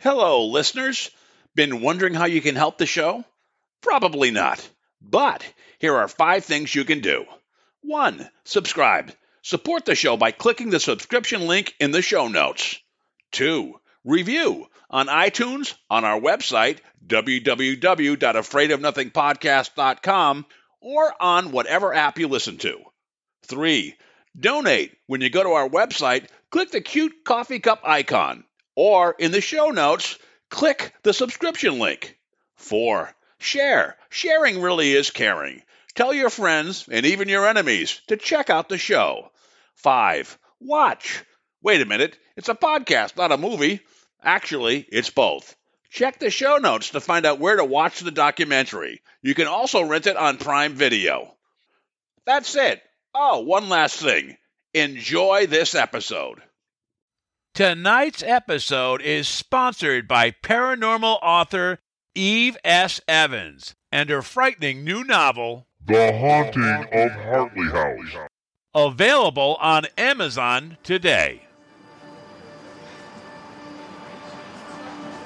Hello, listeners. Been wondering how you can help the show? Probably not. But here are five things you can do. One, subscribe. Support the show by clicking the subscription link in the show notes. Two, review on iTunes, on our website, www.afraidofnothingpodcast.com, or on whatever app you listen to. Three, donate. When you go to our website, click the cute coffee cup icon, or in the show notes, click the subscription link. Four, share. Sharing really is caring. Tell your friends and even your enemies to check out the show. Five, watch. Wait a minute, it's a podcast, not a movie. Actually, it's both. Check the show notes to find out where to watch the documentary. You can also rent it on Prime Video. That's it. Oh, one last thing. Enjoy this episode. Tonight's episode is sponsored by paranormal author Eve S. Evans and her frightening new novel, The Haunting of Hartley House. available on Amazon today.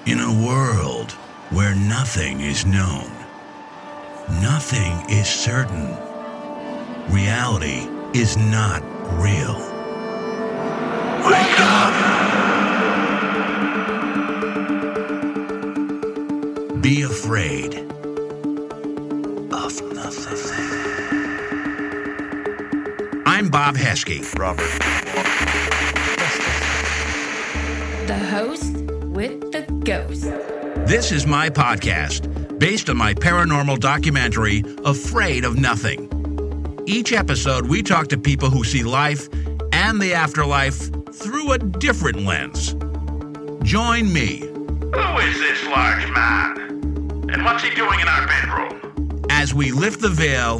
In a world where nothing is known, nothing is certain, reality is not real. Robert. The host with the ghost. This is my podcast based on my paranormal documentary, Afraid of Nothing. Each episode, we talk to people who see life and the afterlife through a different lens. Join me Who is this large man? And what's he doing in our bedroom? as we lift the veil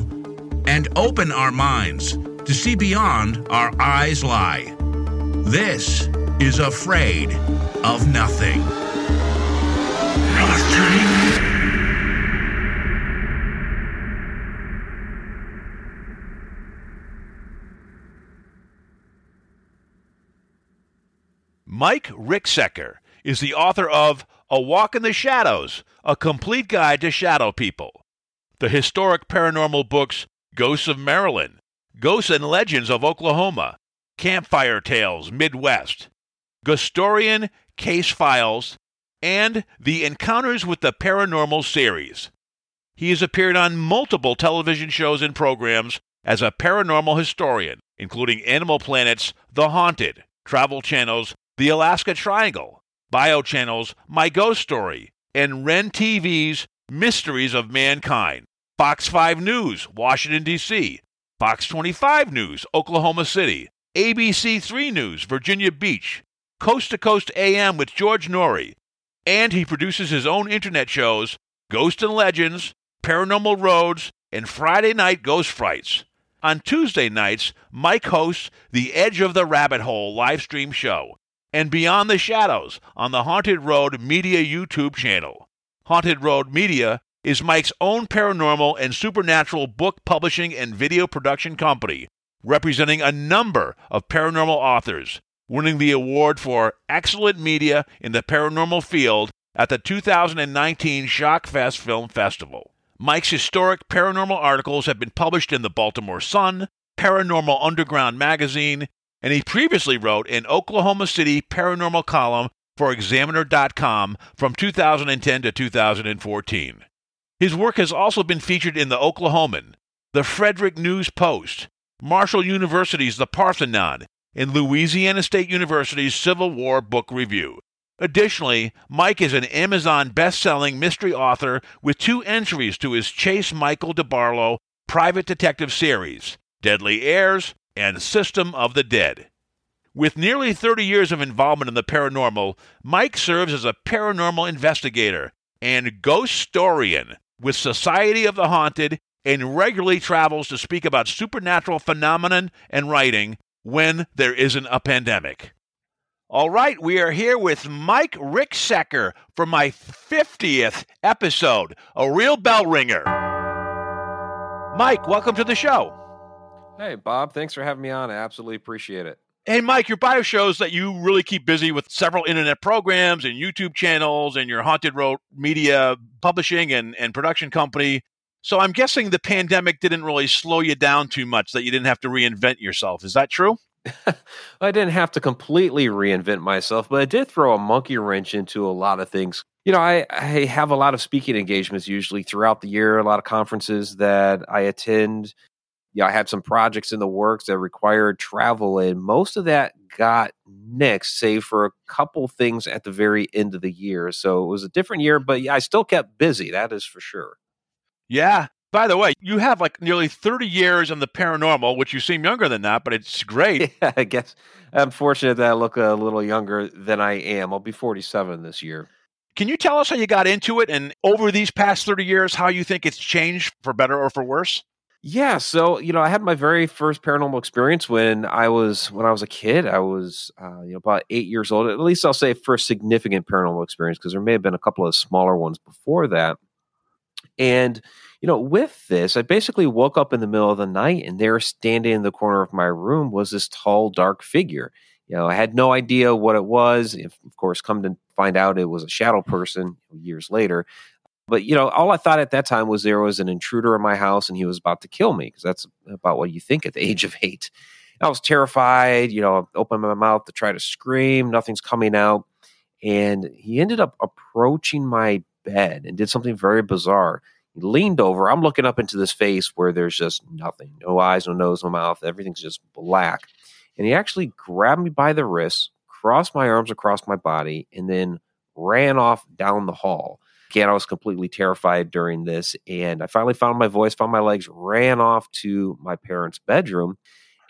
and open our minds to see beyond our eyes lie. This is Afraid of Nothing. Mike Ricksecker is the author of A Walk in the Shadows, a complete guide to shadow people. The historic paranormal books Ghosts of Maryland, Ghosts and Legends of Oklahoma, Campfire Tales Midwest, Ghostorian Case Files, and the Encounters with the Paranormal series. He has appeared on multiple television shows and programs as a paranormal historian, including Animal Planet's The Haunted, Travel Channel's The Alaska Triangle, Bio Channel's My Ghost Story, and Ren TV's Mysteries of Mankind, Fox 5 News, Washington, D.C., Fox 25 News, Oklahoma City, ABC 3 News, Virginia Beach, Coast to Coast AM with George Noory, and he produces his own internet shows, Ghost and Legends, Paranormal Roads, and Friday Night Ghost Frights. On Tuesday nights, Mike hosts the Edge of the Rabbit Hole live stream show and Beyond the Shadows on the Haunted Road Media YouTube channel. Haunted Road Media is Mike's own paranormal and supernatural book publishing and video production company, representing a number of paranormal authors, winning the award for Excellent Media in the Paranormal Field at the 2019 Shockfest Film Festival. Mike's historic paranormal articles have been published in the Baltimore Sun, Paranormal Underground magazine, and he previously wrote an Oklahoma City paranormal column for Examiner.com from 2010 to 2014. His work has also been featured in the Oklahoman, the Frederick News Post, Marshall University's The Parthenon, and Louisiana State University's Civil War Book Review. Additionally, Mike is an Amazon best-selling mystery author with two entries to his Chase Michael DeBarlow private detective series, Deadly Heirs and System of the Dead. With nearly 30 years of involvement in the paranormal, Mike serves as a paranormal investigator and ghost historian with Society of the Haunted and regularly travels to speak about supernatural phenomenon and writing when there isn't a pandemic. All right, we are here with Mike Ricksecker for my 50th episode, a real bell ringer. Mike, welcome to the show. Hey, Bob. Thanks for having me on. I absolutely appreciate it. Hey, Mike, your bio shows that you really keep busy with several internet programs and YouTube channels and your Haunted Road media publishing and, and production company. So I'm guessing the pandemic didn't really slow you down too much that you didn't have to reinvent yourself. Is that true? I didn't have to completely reinvent myself, but it did throw a monkey wrench into a lot of things. You know, I, I have a lot of speaking engagements usually throughout the year, a lot of conferences that I attend yeah, I had some projects in the works that required travel, and most of that got nixed, save for a couple things at the very end of the year. So it was a different year, but yeah, I still kept busy. That is for sure. Yeah. By the way, you have like nearly 30 years in the paranormal, which you seem younger than that, but it's great. Yeah, I guess I'm fortunate that I look a little younger than I am. I'll be 47 this year. Can you tell us how you got into it and over these past 30 years, how you think it's changed for better or for worse? Yeah, so you know, I had my very first paranormal experience when I was when I was a kid. I was uh, you know about eight years old. At least I'll say first significant paranormal experience because there may have been a couple of smaller ones before that. And you know, with this, I basically woke up in the middle of the night, and there, standing in the corner of my room, was this tall, dark figure. You know, I had no idea what it was. If, of course, come to find out it was a shadow person years later. But you know, all I thought at that time was there was an intruder in my house and he was about to kill me because that's about what you think at the age of eight. I was terrified. You know, I opened my mouth to try to scream. Nothing's coming out, and he ended up approaching my bed and did something very bizarre. He leaned over. I'm looking up into this face where there's just nothing no eyes, no nose, no mouth. Everything's just black. And he actually grabbed me by the wrist, crossed my arms across my body, and then ran off down the hall. I was completely terrified during this. And I finally found my voice, found my legs, ran off to my parents' bedroom.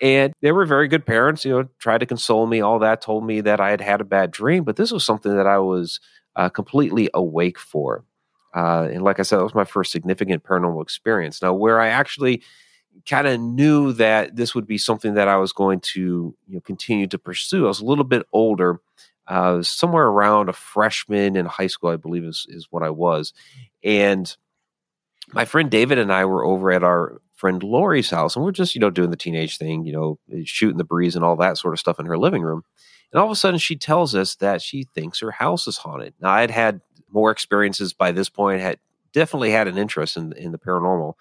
And they were very good parents, you know, tried to console me, all that, told me that I had had a bad dream. But this was something that I was uh, completely awake for. Uh, and like I said, it was my first significant paranormal experience. Now, where I actually kind of knew that this would be something that I was going to you know, continue to pursue, I was a little bit older uh, somewhere around a freshman in high school, I believe is is what I was, and my friend David and I were over at our friend Lori's house, and we're just you know doing the teenage thing, you know, shooting the breeze and all that sort of stuff in her living room. And all of a sudden, she tells us that she thinks her house is haunted. Now, I'd had more experiences by this point, had definitely had an interest in in the paranormal.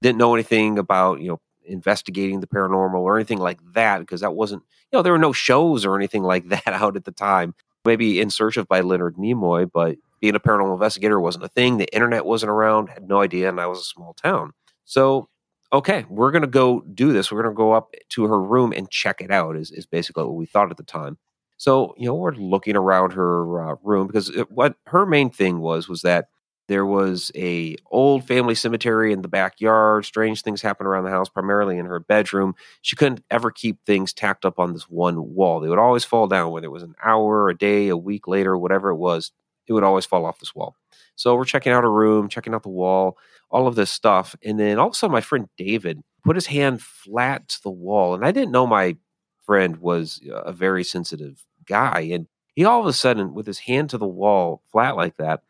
Didn't know anything about you know investigating the paranormal or anything like that because that wasn't you know there were no shows or anything like that out at the time. Maybe in search of by leonard nimoy but being a paranormal investigator wasn't a thing. The internet wasn't around had no idea and i was a small town. So okay we're going to go do this. We're going to go up to her room and check it out is, is basically what we thought at the time. So you know we're looking around her uh, room because it, what her main thing was was that there was a old family cemetery in the backyard. Strange things happened around the house, primarily in her bedroom. She couldn't ever keep things tacked up on this one wall. They would always fall down, whether it was an hour, a day, a week later, whatever it was. It would always fall off this wall. So we're checking out her room, checking out the wall, all of this stuff, and then all of a sudden, my friend David put his hand flat to the wall, and I didn't know my friend was a very sensitive guy, and he all of a sudden, with his hand to the wall, flat like that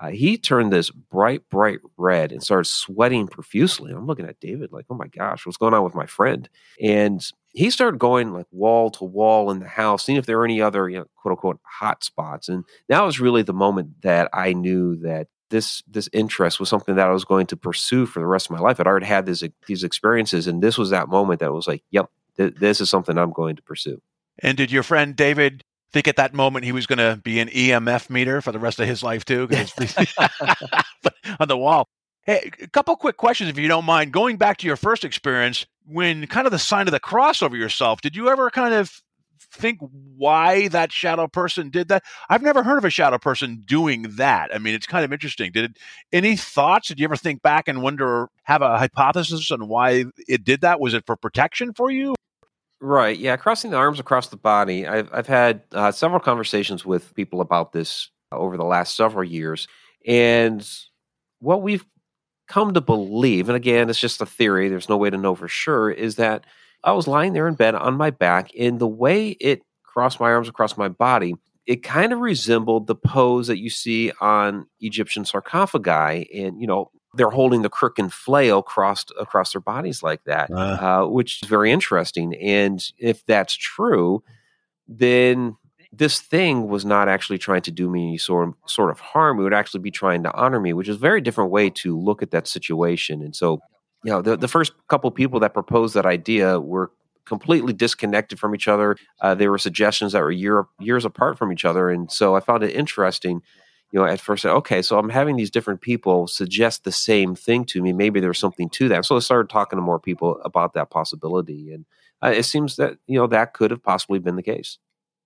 uh, he turned this bright, bright red and started sweating profusely. I'm looking at David like, oh my gosh, what's going on with my friend? And he started going like wall to wall in the house, seeing if there were any other, you know, quote unquote, hot spots. And that was really the moment that I knew that this this interest was something that I was going to pursue for the rest of my life. I'd already had these these experiences, and this was that moment that was like, yep, th- this is something I'm going to pursue. And did your friend David think at that moment he was going to be an EMF meter for the rest of his life too, on the wall. Hey, a couple quick questions, if you don't mind. Going back to your first experience, when kind of the sign of the cross over yourself, did you ever kind of think why that shadow person did that? I've never heard of a shadow person doing that. I mean, it's kind of interesting. Did it, any thoughts? Did you ever think back and wonder, have a hypothesis on why it did that? Was it for protection for you? Right. Yeah. Crossing the arms across the body. I've, I've had uh, several conversations with people about this over the last several years. And what we've come to believe, and again, it's just a theory, there's no way to know for sure, is that I was lying there in bed on my back, and the way it crossed my arms across my body, it kind of resembled the pose that you see on Egyptian sarcophagi. And, you know, they're holding the crook and flail crossed across their bodies like that, Uh. uh, which is very interesting. And if that's true, then this thing was not actually trying to do me any sort of, sort of harm. It would actually be trying to honor me, which is a very different way to look at that situation. And so, you know, the, the first couple people that proposed that idea were completely disconnected from each other. Uh, they were suggestions that were year, years apart from each other. And so I found it interesting. You know, at first, okay, so I'm having these different people suggest the same thing to me. Maybe there's something to that. So I started talking to more people about that possibility, and uh, it seems that you know that could have possibly been the case.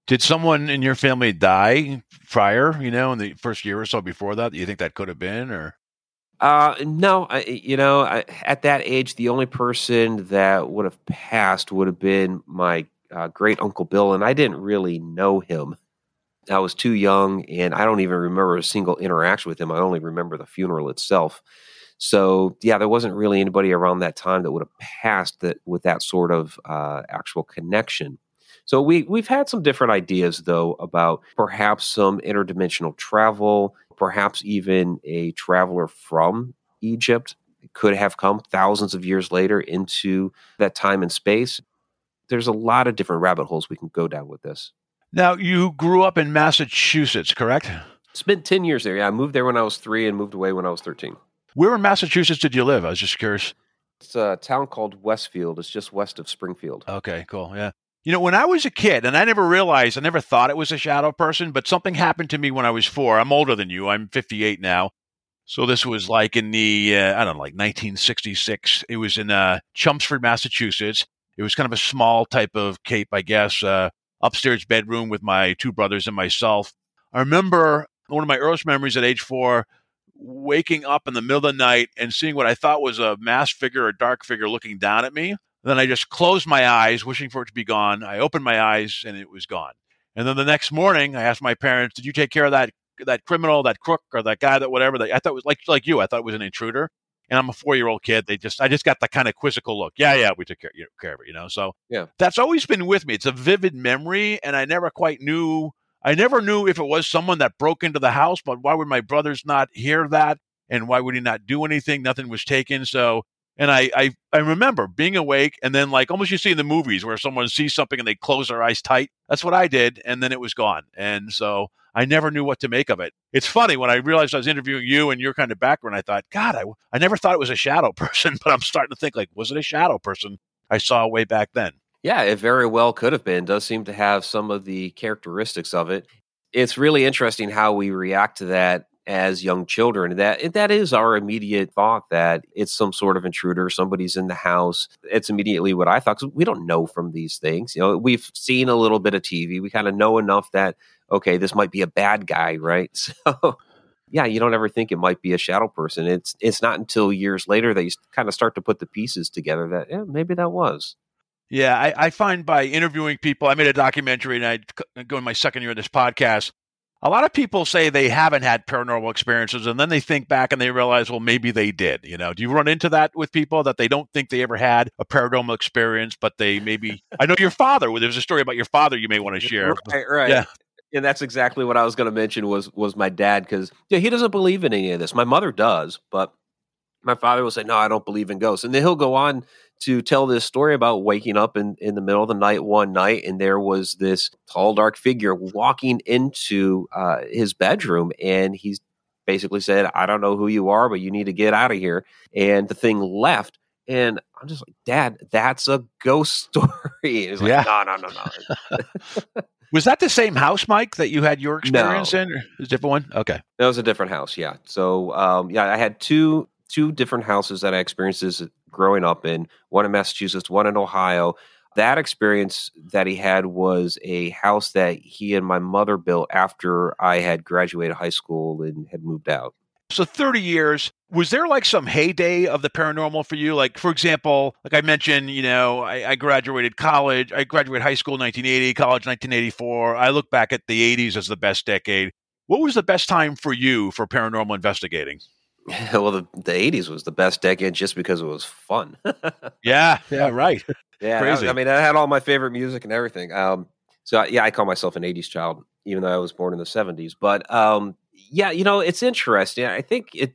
Did someone in your family die prior, you know, in the first year or so before that? Do you think that could have been or Uh, no, I, you know, I, at that age, the only person that would have passed would have been my uh, great uncle Bill, and I didn't really know him. I was too young, and I don't even remember a single interaction with him. I only remember the funeral itself. So, yeah, there wasn't really anybody around that time that would have passed that with that sort of uh, actual connection. So we we've had some different ideas though about perhaps some interdimensional travel, perhaps even a traveler from Egypt could have come thousands of years later into that time and space. There's a lot of different rabbit holes we can go down with this. Now, you grew up in Massachusetts, correct? Spent 10 years there. Yeah, I moved there when I was 3 and moved away when I was 13. Where in Massachusetts did you live? I was just curious. It's a town called Westfield. It's just west of Springfield. Okay, cool. Yeah. You know, when I was a kid, and I never realized, I never thought it was a shadow person, but something happened to me when I was four. I'm older than you. I'm 58 now. So this was like in the, uh, I don't know, like 1966. It was in uh, Chelmsford, Massachusetts. It was kind of a small type of cape, I guess, uh, upstairs bedroom with my two brothers and myself. I remember one of my earliest memories at age four waking up in the middle of the night and seeing what I thought was a masked figure, a dark figure looking down at me. Then I just closed my eyes, wishing for it to be gone. I opened my eyes and it was gone. And then the next morning, I asked my parents, "Did you take care of that that criminal, that crook, or that guy that whatever?" That I thought was like like you. I thought it was an intruder. And I'm a four year old kid. They just I just got the kind of quizzical look. Yeah, yeah, we took care, you know, care of it. You know, so Yeah. that's always been with me. It's a vivid memory, and I never quite knew. I never knew if it was someone that broke into the house. But why would my brothers not hear that? And why would he not do anything? Nothing was taken. So and I, I, I remember being awake and then like almost you see in the movies where someone sees something and they close their eyes tight. That's what I did. And then it was gone. And so I never knew what to make of it. It's funny when I realized I was interviewing you and your kind of background, I thought, God, I, I never thought it was a shadow person, but I'm starting to think like, was it a shadow person I saw way back then? Yeah, it very well could have been. Does seem to have some of the characteristics of it. It's really interesting how we react to that as young children. That that is our immediate thought that it's some sort of intruder, somebody's in the house. It's immediately what I thought because we don't know from these things. You know, we've seen a little bit of TV. We kind of know enough that okay, this might be a bad guy, right? So. Yeah, you don't ever think it might be a shadow person. It's it's not until years later that you kind of start to put the pieces together that yeah, maybe that was. Yeah, I, I find by interviewing people, I made a documentary and I go in my second year of this podcast. A lot of people say they haven't had paranormal experiences, and then they think back and they realize, well, maybe they did. You know, do you run into that with people that they don't think they ever had a paranormal experience, but they maybe? I know your father. There's a story about your father you may want to share. Right, right. Yeah. And that's exactly what I was going to mention was was my dad because yeah he doesn't believe in any of this. My mother does, but my father will say no, I don't believe in ghosts. And then he'll go on to tell this story about waking up in in the middle of the night one night and there was this tall dark figure walking into uh, his bedroom and he's basically said I don't know who you are, but you need to get out of here. And the thing left. And I'm just like, Dad, that's a ghost story. He's like, Yeah. no, no, no, no. Was that the same house, Mike, that you had your experience No. in? Or is a different one? Okay. That was a different house, yeah. So um, yeah, I had two two different houses that I experienced this growing up in. One in Massachusetts, one in Ohio. That experience that he had was a house that he and my mother built after I had graduated high school and had moved out. So 30 years, was there like some heyday of the paranormal for you? Like, for example, like I mentioned, you know, I, I graduated college, I graduated high school in 1980, college 1984. I look back at the 80s as the best decade. What was the best time for you for paranormal investigating? well, the, the 80s was the best decade just because it was fun. Yeah, yeah, right. Yeah, Crazy. I, I mean, I had all my favorite music and everything. Um, so yeah, I call myself an '80s child, even though I was born in the '70s. But um, yeah, you know, it's interesting. I think it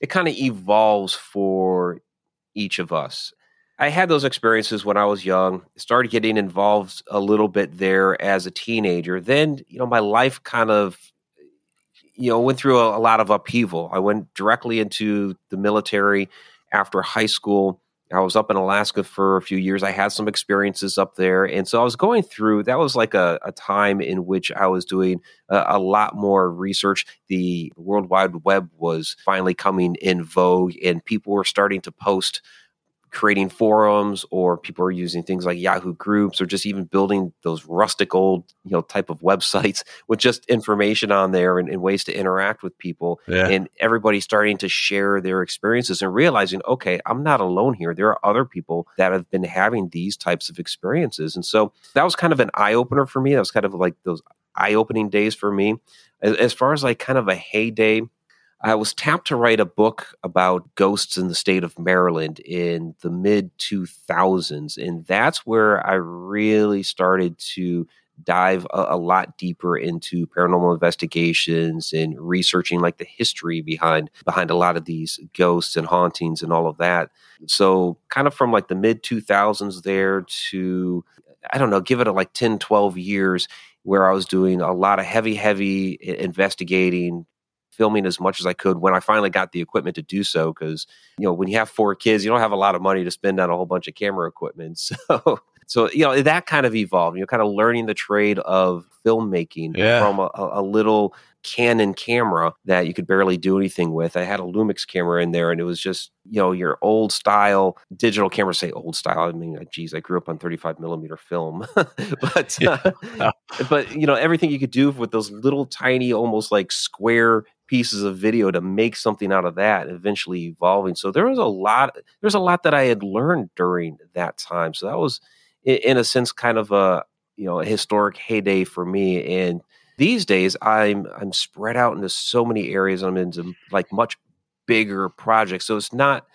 it kind of evolves for each of us. I had those experiences when I was young, started getting involved a little bit there as a teenager. Then, you know, my life kind of, you know, went through a, a lot of upheaval. I went directly into the military after high school. I was up in Alaska for a few years. I had some experiences up there. And so I was going through, that was like a, a time in which I was doing a, a, lot more research. The World Wide Web was finally coming in vogue, and people were starting to post creating forums or people are using things like Yahoo groups or just even building those rustic old, you know, type of websites with just information on there and, and ways to interact with people. Yeah. And everybody starting to share their experiences and realizing, okay, I'm not alone here. There are other people that have been having these types of experiences. And so that was kind of an eye opener for me. That was kind of like those eye opening days for me. As, as far as like kind of a heyday, I was tapped to write a book about ghosts in the state of Maryland in the mid 2000s. And that's where I really started to dive a, a, lot deeper into paranormal investigations and researching like the history behind behind a lot of these ghosts and hauntings and all of that. So kind of from like the mid 2000s there to I don't know, give it a like 10 12 years where I was doing a lot of heavy heavy investigating filming as much as I could when I finally got the equipment to do so. Because you know, when you have four kids, you don't have a lot of money to spend on a whole bunch of camera equipment. So, so you know, that kind of evolved. You know, kind of learning the trade of filmmaking yeah. from a, a little Canon camera that you could barely do anything with. I had a Lumix camera in there, and it was just you know your old style digital camera. Say old style. I mean, geez, I grew up on 35 millimeter film, but uh, but you know everything you could do with those little tiny, almost like square pieces of video to make something out of that eventually evolving. So there was a lot there's a lot that i had learned during that time. So that was in a sense kind of a you know a historic heyday for me. And these days i'm i'm spread out into so many areas. I'm into like much bigger projects. So it's not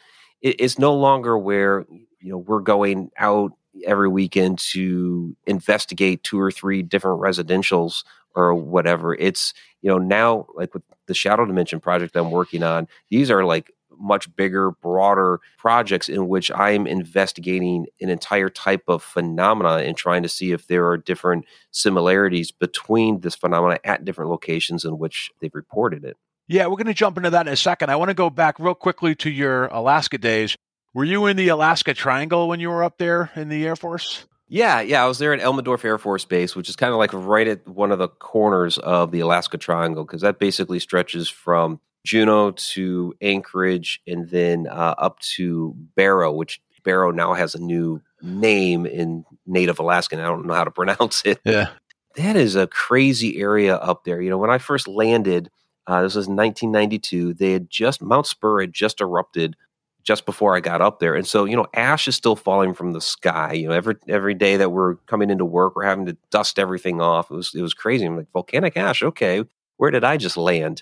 it's no longer where you know we're going out every weekend to investigate two or three different residentials or whatever. It's you know now like with the shadow dimension project i'm working on these are like much bigger broader projects in which i'm investigating an entire type of phenomena and trying to see if there are different similarities between this phenomena at different locations in which they've reported it. Yeah we're going to jump into that in a second. I want to go back real quickly to your alaska days. Were you in the alaska triangle when you were up there in the air force yeah, yeah, I was there at Elmendorf Air Force Base, which is kind of like right at one of the corners of the Alaska Triangle, because that basically stretches from Juneau to Anchorage and then uh, up to Barrow, which Barrow now has a new name in Native Alaskan. I don't know how to pronounce it. Yeah. That is a crazy area up there. You know, when I first landed, uh, this was 1992, they had just, Mount Spurr had just erupted just before I got up there. And so, you know, ash is still falling from the sky. You know, every every day that we're coming into work, we're having to dust everything off. It was it was crazy. I'm like, volcanic ash, okay. Where did I just land?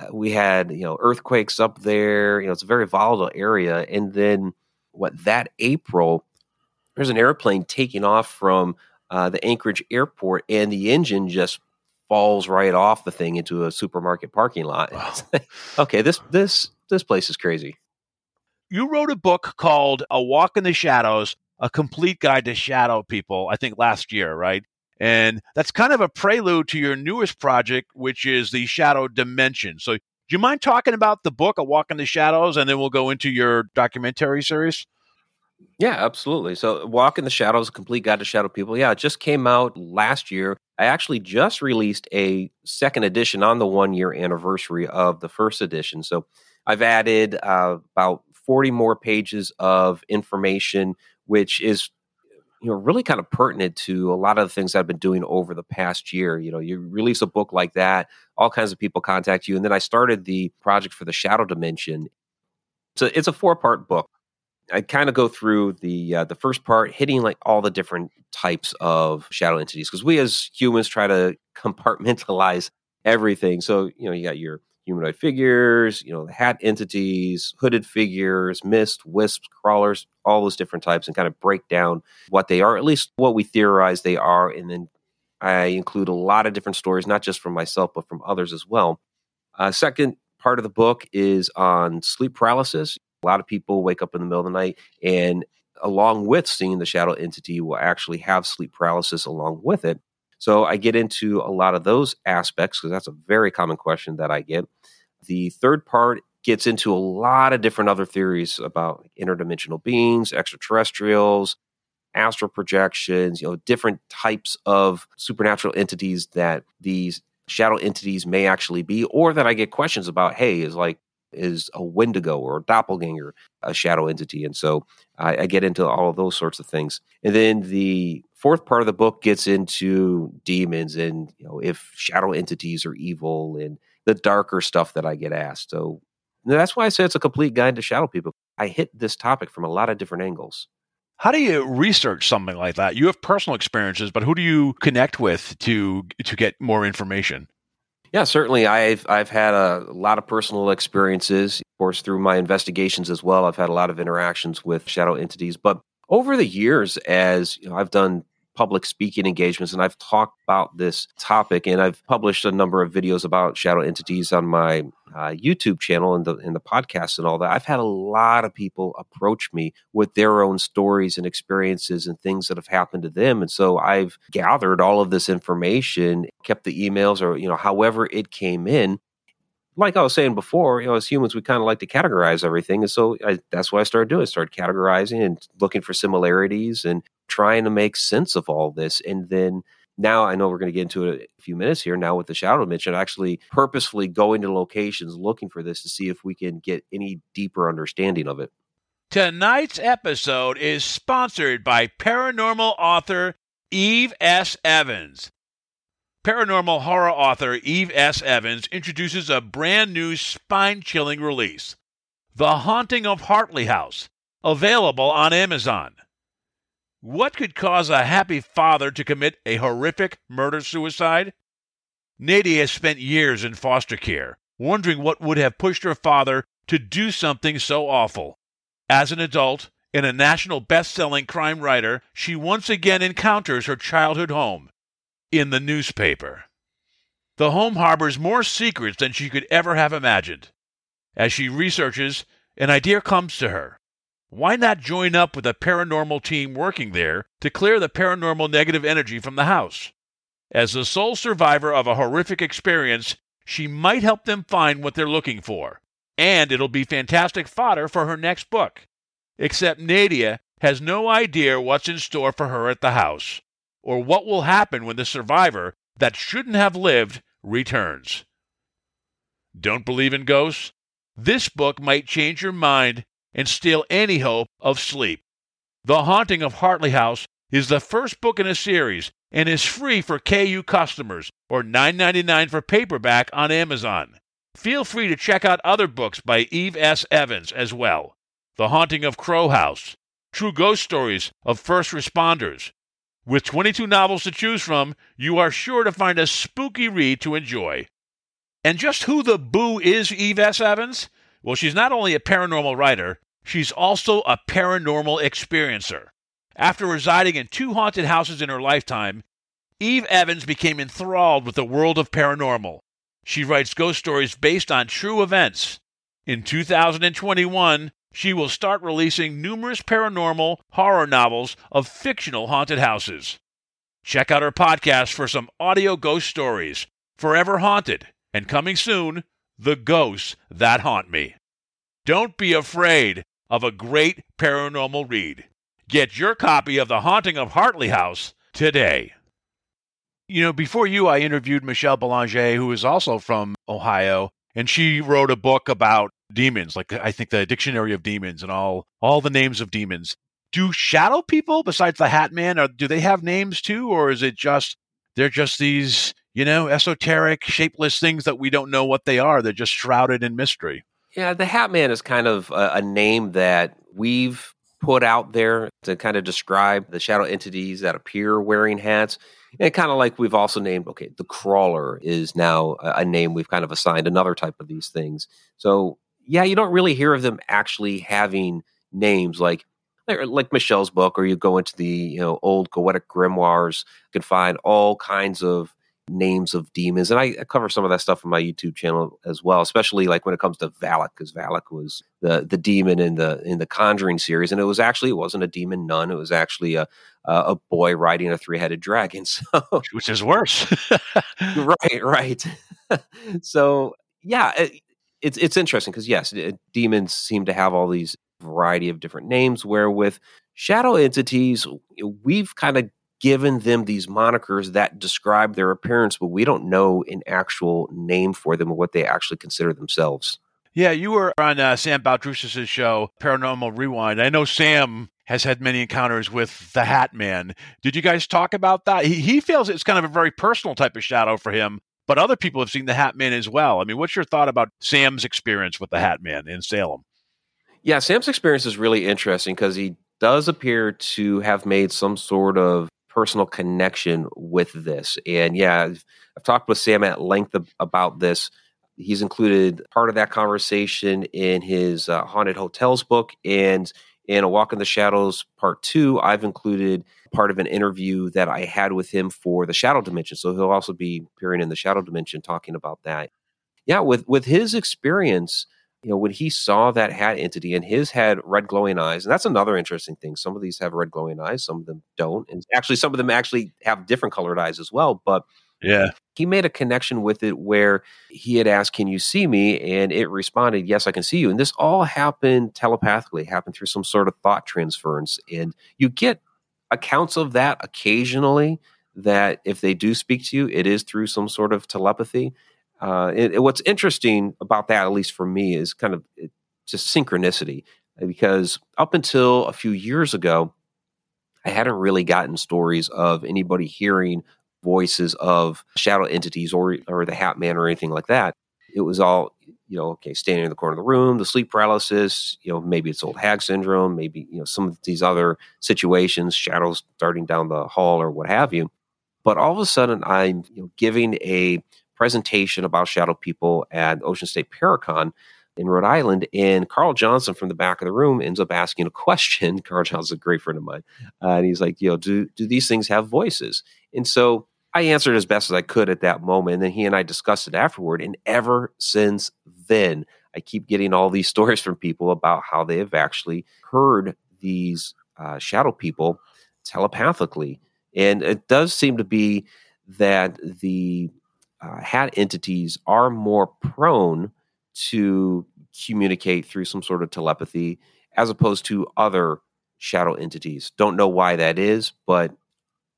Uh, we had, you know, earthquakes up there. You know, it's a very volatile area. And then what that April, there's an airplane taking off from uh, the Anchorage airport and the engine just falls right off the thing into a supermarket parking lot. Wow. okay, this this this place is crazy you wrote a book called A Walk in the Shadows, a complete guide to shadow people, I think last year, right? And that's kind of a prelude to your newest project, which is the Shadow Dimension. So, do you mind talking about the book, A Walk in the Shadows, and then we'll go into your documentary series? Yeah, absolutely. So, Walk in the Shadows, a complete guide to shadow people. Yeah, it just came out last year. I actually just released a second edition on the one year anniversary of the first edition. So, I've added uh, about 40 more pages of information, which is you know really kind of pertinent to a lot of the things I've been doing over the past year. You know, you release a book like that, all kinds of people contact you, and then I started the project for the Shadow Dimension. So it's a four part book. I kind of go through the uh, the first part, hitting like all the different types of shadow entities because we as humans try to compartmentalize everything. So you know, you got your humanoid figures, you know, the hat entities, hooded figures, mist, wisps, crawlers, all those different types, and kind of break down what they are, at least what we theorize they are. And then I include a lot of different stories, not just from myself, but from others as well. Uh, second part of the book is on sleep paralysis. A lot of people wake up in the middle of the night and along with seeing the shadow entity will actually have sleep paralysis along with it. So I get into a lot of those aspects because that's a very common question that I get. The third part gets into a lot of different other theories about interdimensional beings, extraterrestrials, astral projections, you know, different types of supernatural entities that these shadow entities may actually be, or that I get questions about, hey, is like, is a Wendigo or a doppelganger a shadow entity? And so I, I get into all of those sorts of things. And then the fourth part of the book gets into demons and, you know, if shadow entities are evil and the darker stuff that I get asked. So that's why I say it's a complete guide to shadow people. I hit this topic from a lot of different angles. How do you research something like that? You have personal experiences, but who do you connect with to to get more information? Yeah, certainly. I've I've had a lot of personal experiences, of course, through my investigations as well. I've had a lot of interactions with shadow entities, but over the years, as you know, I've done public speaking engagements and I've talked about this topic and I've published a number of videos about shadow entities on my uh, YouTube channel and the in the podcast and all that. I've had a lot of people approach me with their own stories and experiences and things that have happened to them and so I've gathered all of this information, kept the emails or you know however it came in like I was saying before, you know, as humans, we kind of like to categorize everything, and so I, that's what I started doing. I started categorizing and looking for similarities and trying to make sense of all this. And then now I know we're going to get into it a few minutes here. Now with the shadow dimension, actually purposefully going to locations looking for this to see if we can get any deeper understanding of it. Tonight's episode is sponsored by paranormal author Eve S. Evans. Paranormal horror author Eve S. Evans introduces a brand new spine chilling release The Haunting of Hartley House, available on Amazon. What could cause a happy father to commit a horrific murder suicide? Nadia has spent years in foster care, wondering what would have pushed her father to do something so awful. As an adult and a national best selling crime writer, she once again encounters her childhood home in the newspaper. The home harbors more secrets than she could ever have imagined. As she researches, an idea comes to her. Why not join up with a paranormal team working there to clear the paranormal negative energy from the house? As the sole survivor of a horrific experience, she might help them find what they're looking for, and it'll be fantastic fodder for her next book. Except Nadia has no idea what's in store for her at the house, or what will happen when the survivor that shouldn't have lived returns. Don't believe in ghosts? This book might change your mind and steal any hope of sleep. The Haunting of Hartley House is the first book in a series and is free for KU customers or $9.99 for paperback on Amazon. Feel free to check out other books by Eve S. Evans as well. The Haunting of Crow House, True Ghost Stories of First Responders. With 22 novels to choose from, you are sure to find a spooky read to enjoy. And just who the boo is Eve S. Evans? Well, she's not only a paranormal writer, she's also a paranormal experiencer. After residing in two haunted houses in her lifetime, Eve Evans became enthralled with the world of paranormal. She writes ghost stories based on true events. In 2021, she will start releasing numerous paranormal horror novels of fictional haunted houses. Check out her podcast for some audio ghost stories, Forever Haunted, and coming soon, The Ghosts That Haunt Me. Don't be afraid of a great paranormal read. Get your copy of The Haunting of Hartley House today. You know, before you, I interviewed Michelle Belanger, who is also from Ohio, and she wrote a book about demons, like I think the Dictionary of Demons and all all the names of demons. Do shadow people, besides the Hat Man, or do they have names too, or is it just they're just these you know esoteric, shapeless things that we don't know what they are? They're just shrouded in mystery. Yeah, the Hat Man is kind of a, a name that we've put out there to kind of describe the shadow entities that appear wearing hats. And kind of like we've also named, okay, the crawler is now a, a name we've kind of assigned another type of these things. So yeah, you don't really hear of them actually having names like like Michelle's book, or you go into the you know old Goetic grimoires, you can find all kinds of names of demons, and I, I cover some of that stuff on my YouTube channel as well, especially like when it comes to Valak, because Valak was the the demon in the in the Conjuring series, and it was actually it wasn't a demon nun, it was actually a a boy riding a three headed dragon. So which is worse. right, right. so yeah, it, it's it's interesting because yes, it, demons seem to have all these variety of different names. Where with shadow entities, we've kind of given them these monikers that describe their appearance, but we don't know an actual name for them or what they actually consider themselves. Yeah, you were on uh, Sam Baltrusis' show, Paranormal Rewind. I know Sam has had many encounters with the Hat Man. Did you guys talk about that? He, he feels it's kind of a very personal type of shadow for him, but other people have seen the Hat Man as well. I mean, what's your thought about Sam's experience with the Hat Man in Salem? Yeah, Sam's experience is really interesting because he does appear to have made some sort of personal connection with this. And yeah, I've, I've talked with Sam at length about this. He's included part of that conversation in his uh, Haunted Hotels book. And in A Walk in the Shadows Part 2, I've included part of an interview that I had with him for the Shadow Dimension. So he'll also be appearing in the Shadow Dimension talking about that. Yeah, with with his experience, you know, when he saw that hat entity and his had red glowing eyes, and that's another interesting thing. Some of these have red glowing eyes, some of them don't. And actually, some of them actually have different colored eyes as well. But yeah, he made a connection with it where he had asked, Can you see me? And it responded, Yes, I can see you. And this all happened telepathically, happened through some sort of thought transference. And you get accounts of that occasionally that if they do speak to you, it is through some sort of telepathy. Uh, what's interesting about that, at least for me, is kind of just synchronicity. Uh, because up until a few years ago, I hadn't really gotten stories of anybody hearing voices of shadow entities or or the Hat Man or anything like that. It was all you know, okay, standing in the corner of the room, the sleep paralysis, you know, maybe it's old hag syndrome, maybe you know some of these other situations, shadows darting down the hall or what have you. But all of a sudden, I'm you know, giving a presentation about shadow people at Ocean State Paracon in Rhode Island. And Carl Johnson from the back of the room ends up asking a question. Carl Johnson's a great friend of mine. Uh, and he's like, you know, do, do these things have voices? And so I answered as best as I could at that moment. And then he and I discussed it afterward. And ever since then, I keep getting all these stories from people about how they have actually heard these uh, shadow people telepathically. And it does seem to be that the uh, hat entities are more prone to communicate through some sort of telepathy as opposed to other shadow entities. Don't know why that is, but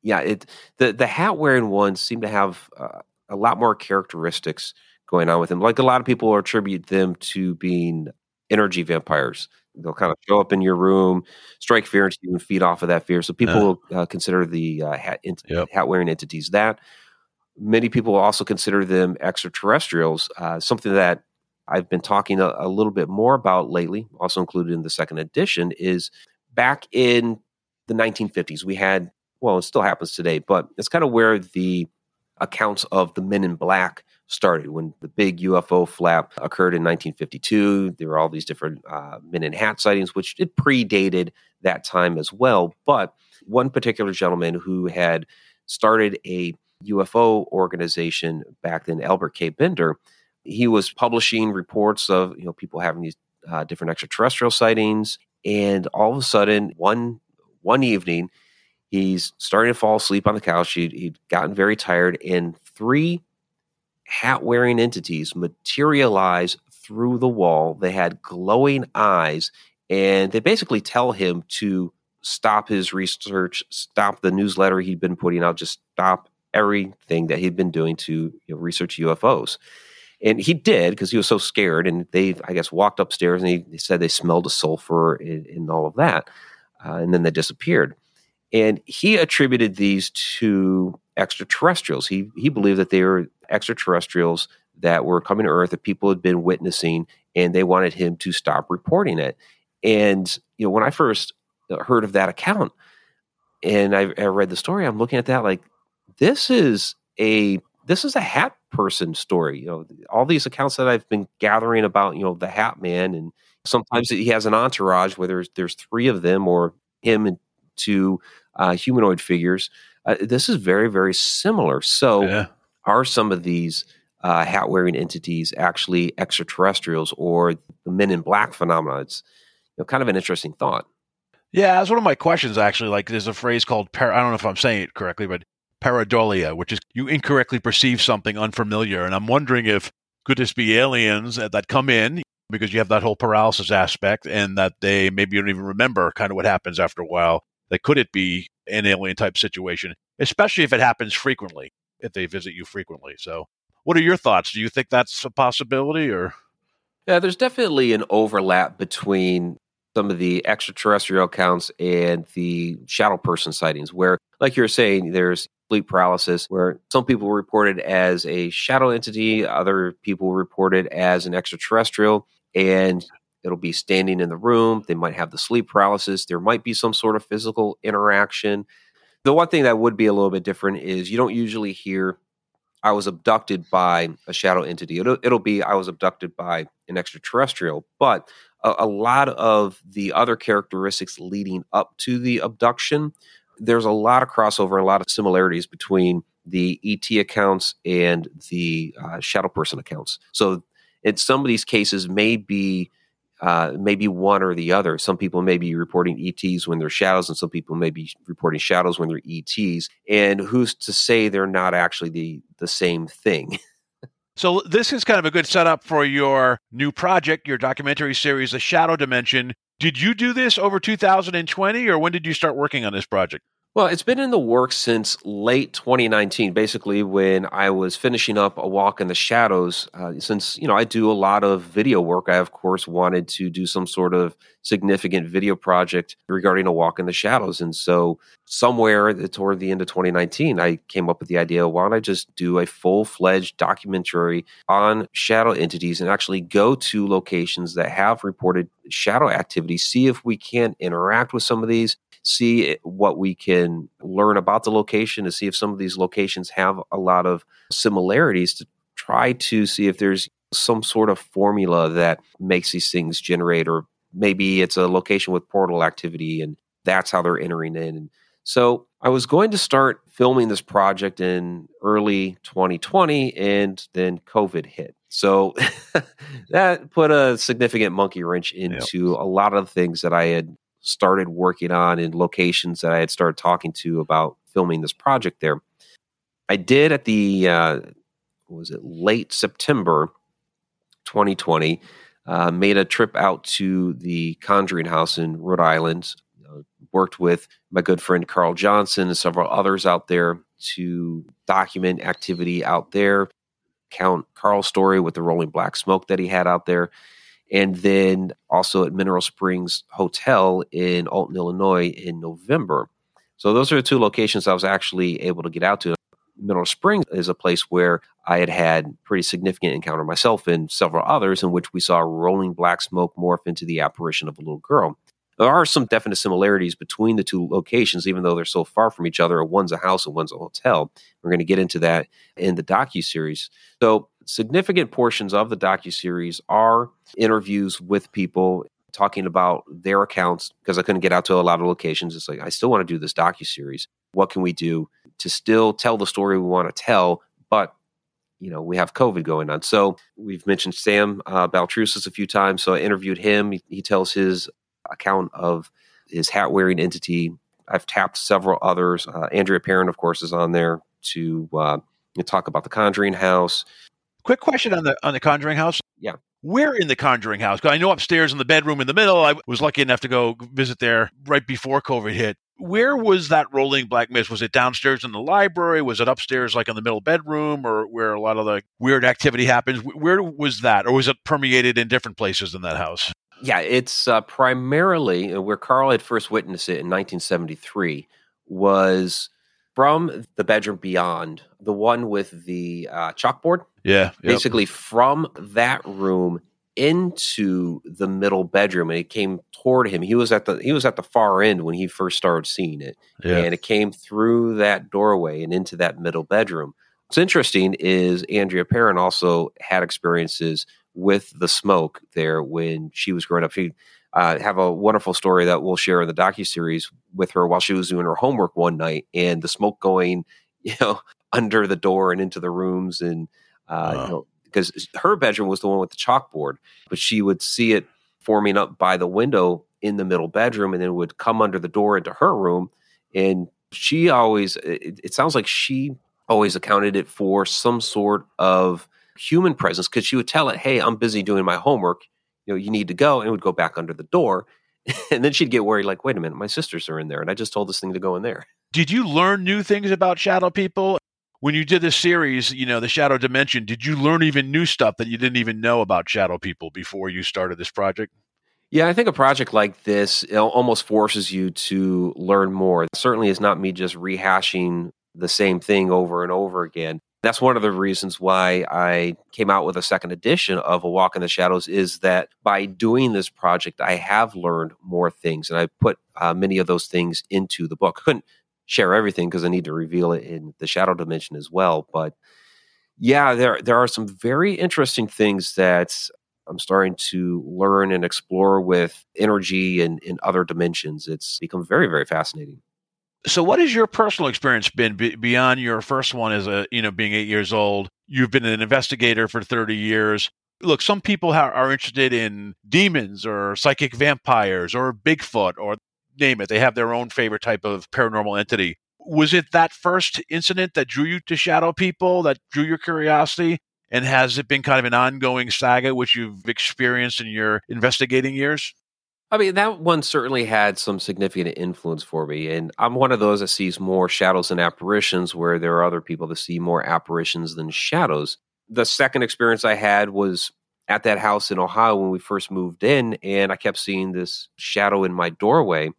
yeah, it the the hat wearing ones seem to have uh, a lot more characteristics going on with them. Like a lot of people attribute them to being energy vampires. They'll kind of show up in your room, strike fear into you, and feed off of that fear. So people uh, consider the uh, hat ent- yep. hat wearing entities that many people also consider them extraterrestrials. Uh, something that I've been talking a, a, little bit more about lately, also included in the second edition, is back in the 1950s, we had, well, it still happens today, but it's kind of where the accounts of the men in black started when the big UFO flap occurred in 1952. There were all these different uh, men in hat sightings, which it predated that time as well. But one particular gentleman who had started a UFO organization back then, Albert K. Bender, he was publishing reports of you know people having these uh, different extraterrestrial sightings, and all of a sudden, one one evening, he's starting to fall asleep on the couch. He'd, he'd gotten very tired, and three hat wearing entities materialize through the wall. They had glowing eyes, and they basically tell him to stop his research, stop the newsletter he'd been putting out, just stop everything that he'd been doing to you know, research UFOs. And he did because he was so scared. And they, I guess, walked upstairs and he, they said they smelled a sulfur and, and all of that. Uh, and then they disappeared. And he attributed these to extraterrestrials. He, he believed that they were extraterrestrials that were coming to Earth that people had been witnessing and they wanted him to stop reporting it. And, you know, when I first heard of that account and I, I read the story, I'm looking at that like, this is a this is a hat person story. You know, all these accounts that I've been gathering about, you know, the Hat Man, and sometimes he has an entourage where there's there's three of them or him and two uh, humanoid figures. Uh, this is very very similar. So. Yeah. are some of these uh, hat wearing entities actually extraterrestrials or the men in black phenomena? It's you know, kind of an interesting thought. Yeah, that's one of my questions actually. Like, there's a phrase called par- I don't know if I'm saying it correctly, but pareidolia, which is you incorrectly perceive something unfamiliar, and I'm wondering if could this be aliens that come in because you have that whole paralysis aspect, and that they maybe you don't even remember kind of what happens after a while. That could it be an alien type situation, especially if it happens frequently, if they visit you frequently. So, what are your thoughts? Do you think that's a possibility, or? Yeah, there's definitely an overlap between some of the extraterrestrial accounts and the shadow person sightings, where, like you're saying, there's sleep paralysis, where some people report it as a shadow entity, other people report it as an extraterrestrial, and it'll be standing in the room. They might have the sleep paralysis. There might be some sort of physical interaction. The one thing that would be a little bit different is you don't usually hear I was abducted by a shadow entity. It'll, it'll be I was abducted by an extraterrestrial, but a, a, lot of the other characteristics leading up to the abduction, there's a lot of crossover, a lot of similarities between the ET accounts and the uh, shadow person accounts. So, in some of these cases, may be uh, maybe one or the other. Some people may be reporting ETs when they're shadows, and some people may be reporting shadows when they're ETs. And who's to say they're not actually the the same thing? so this is kind of a good setup for your new project, your documentary series, The Shadow Dimension. Did you do this over 2020, or when did you start working on this project? Well, it's been in the works since late 2019, basically when I was finishing up A Walk in the Shadows. Uh, since, you know, I do a lot of video work, I, of course, wanted to do some sort of significant video project regarding A Walk in the Shadows. And so, somewhere toward the end of 2019, I came up with the idea why don't I just do a full fledged documentary on shadow entities and actually go to locations that have reported shadow activity, see if we can interact with some of these see what we can learn about the location to see if some of these locations have a lot of similarities to try to see if there's some sort of formula that makes these things generate or maybe it's a location with portal activity and that's how they're entering in so i was going to start filming this project in early 2020 and then covid hit so that put a significant monkey wrench into yep. a lot of the things that i had started working on in locations that I had started talking to about filming this project there. I did at the uh, was it late September 2020 uh, made a trip out to the Conjuring House in Rhode Island. Uh, worked with my good friend Carl Johnson and several others out there to document activity out there. Count Carl's story with the rolling black smoke that he had out there and then also at Mineral Springs Hotel in Alton, Illinois in November. So those are the two locations I was actually able to get out to. Mineral Springs is a place where I had had pretty significant encounter myself and several others in which we saw rolling black smoke morph into the apparition of a little girl. There are some definite similarities between the two locations, even though they're so far from each other. One's a house and one's a hotel. We're going to get into that in the docu series. So significant portions of the docu series are interviews with people talking about their accounts because I couldn't get out to a lot of locations. It's like I still want to do this docu series. What can we do to still tell the story we want to tell, but you know we have COVID going on. So we've mentioned Sam uh, Baltrusis a few times. So I interviewed him. He, he tells his account of his hat wearing entity. I've tapped several others. Uh, Andrea Perron, of course, is on there to uh, talk about the Conjuring House. Quick question on the on the Conjuring House. Yeah. Where in the Conjuring House? I know upstairs in the bedroom in the middle. I was lucky enough to go visit there right before COVID hit. Where was that rolling black mist? Was it downstairs in the library? Was it upstairs, like in the middle bedroom, or where a lot of the weird activity happens? Where was that, or was it permeated in different places in that house? Yeah, it's uh, primarily uh, where Carl had first witnessed it in 1973 was from the bedroom beyond, the one with the uh, chalkboard. Yeah. Yep. Basically, from that room into the middle bedroom, and it came toward him. He was at the he was at the far end when he first started seeing it, yeah. and it came through that doorway and into that middle bedroom. What's interesting is Andrea Perron also had experiences with the smoke there when she was growing up. She uh, have a wonderful story that we'll share in the docu series with her while she was doing her homework one night, and the smoke going, you know, under the door and into the rooms and uh, Wow. you know because her bedroom was the one with the chalkboard, but she would see it forming up by the window in the middle bedroom and then would come under the door into her room and she always it, it sounds like she always accounted it for some sort of human presence because she would tell it hey i'm busy doing my homework you know you need to go and it would go back under the door and then she'd get worried like wait a minute my sisters are in there and i just told this thing to go in there Did you learn new things about shadow people? When you did this series, you know, the shadow dimension, did you learn even new stuff that you didn't even know about shadow people before you started this project? Yeah, I think a project like this it almost forces you to learn more. Certainly, it's not me just rehashing the same thing over and over again. That's one of the reasons why I came out with a second edition of A Walk in the Shadows. Is that by doing this project, I have learned more things, and I put uh, many of those things into the book. I couldn't share everything because I need to reveal it in the Shadow Dimension as well, but yeah, there there are some very interesting things that I'm starting to learn and explore with energy and in other dimensions. It's become very, very fascinating. So, what has your personal experience been be- beyond your first one as a, you know, being eight years old? You've been an investigator for 30 years. Look, some people ha- are interested in demons or psychic vampires or Bigfoot or name it. They have their own favorite type of paranormal entity. Was it that first incident that drew you to shadow people, that drew your curiosity? And has it been kind of an ongoing saga which you've experienced in your investigating years? I mean, that one certainly had some significant influence for me. And I'm one of those that sees more shadows and apparitions, where there are other people that see more apparitions than shadows. The second experience I had was at that house in Ohio when we first moved in, and I kept seeing this shadow in my doorway.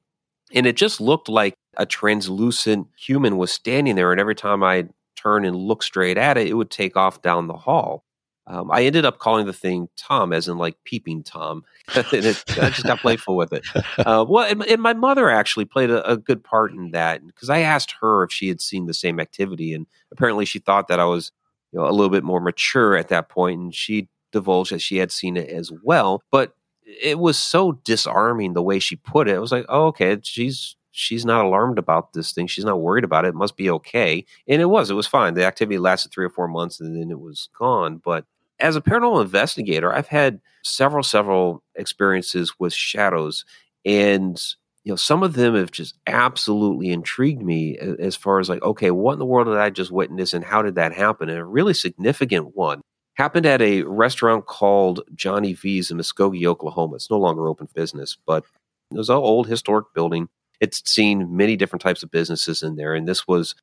And it just looked like a translucent human was standing there. And every time I turn and look straight at it, it would take off down the hall. Um, I ended up calling the thing Tom, as in like peeping Tom. and it, I just got playful with it. Uh, well, and, and my mother actually played a, a good part in that because I asked her if she had seen the same activity, and apparently she thought that I was, you know, a little bit more mature at that point, and she divulged that she had seen it as well. But it was so disarming the way she put it. It was like, oh, okay, she's she's not alarmed about this thing. She's not worried about it. It must be okay. And it was. It was fine. The activity lasted three or four months, and then it was gone. But as a paranormal investigator, I've had several, several experiences with shadows, and you know, some of them have just absolutely intrigued me as far as like, okay, what in the world did I just witness, and how did that happen? And a really significant one happened at a restaurant called Johnny V's in Muskogee, Oklahoma. It's no longer open business, but it was an old historic building. It's seen many different types of businesses in there, and this was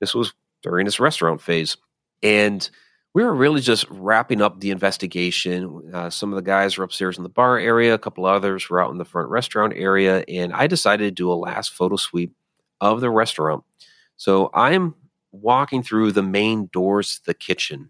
this was during this restaurant phase, and we were really just wrapping up the investigation. Uh, some of the guys were upstairs in the bar area, a couple others were out in the front restaurant area, and I decided to do a last photo sweep of the restaurant. So I'm walking through the main doors to the kitchen,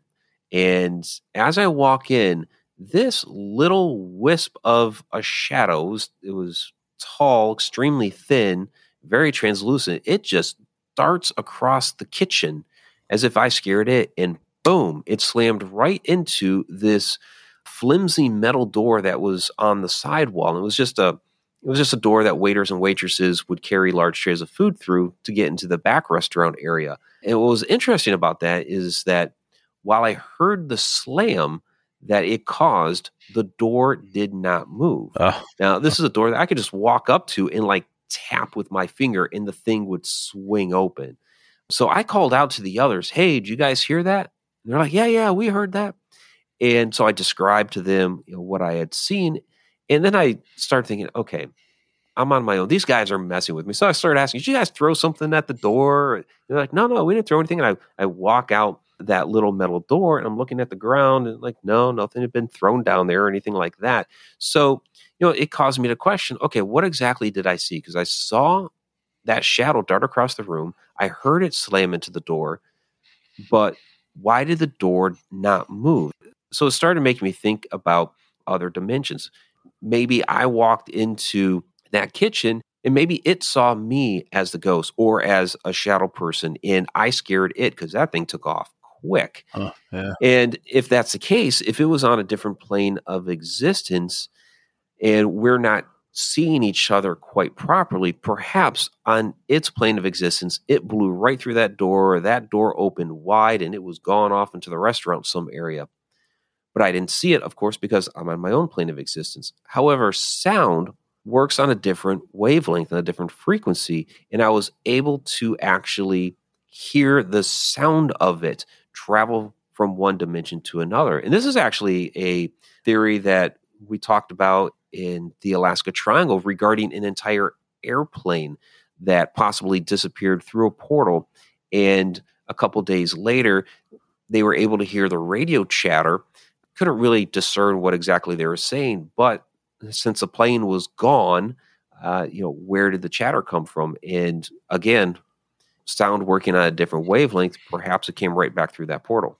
and as I walk in, this little wisp of a shadow, it was, tall, extremely thin, very translucent. It just darts across the kitchen as if I scared it, and boom, it slammed right into this flimsy metal door that was on the sidewall. And it was just a it was just a door that waiters and waitresses would carry large trays of food through to get into the back restaurant area. And what was interesting about that is that while I heard the slam that it caused, the door did not move. Oh, Now, this is a door that I could just walk up to and like tap with my finger, and the thing would swing open. So I called out to the others, Hey, did you guys hear that? And they're like, Yeah, yeah, we heard that. And so I described to them you know, what I had seen. And then I started thinking, okay, I'm on my own. These guys are messing with me. So I started asking, Did you guys throw something at the door? And they're like, No, no, we didn't throw anything. And I, I walk out that little metal door and I'm looking at the ground and like, no, nothing had been thrown down there or anything like that. So, you know, it caused me to question, okay, what exactly did I see? Because I saw that shadow dart across the room. I heard it slam into the door, but why did the door not move? So it started making me think about other dimensions. Maybe I walked into that kitchen and maybe it saw me as the ghost or as a shadow person and I scared it because that thing took off quick. oh, yeah. And if that's the case, if it was on a different plane of existence and we're not seeing each other quite properly, perhaps on its plane of existence, it blew right through that door, or that door opened wide, and it was gone off into the restaurant some area. But I didn't see it, of course, because I'm on my own plane of existence. However, sound works on a different wavelength and a different frequency, and I was able to actually hear the sound of it travel from one dimension to another. And this is actually a theory that we talked about in the Alaska Triangle regarding an entire airplane that possibly disappeared through a portal. And a couple days later, they were able to hear the radio chatter. Couldn't really discern what exactly they were saying, but since the plane was gone, uh, you know, where did the chatter come from? And again, sound working on a different wavelength, perhaps it came right back through that portal.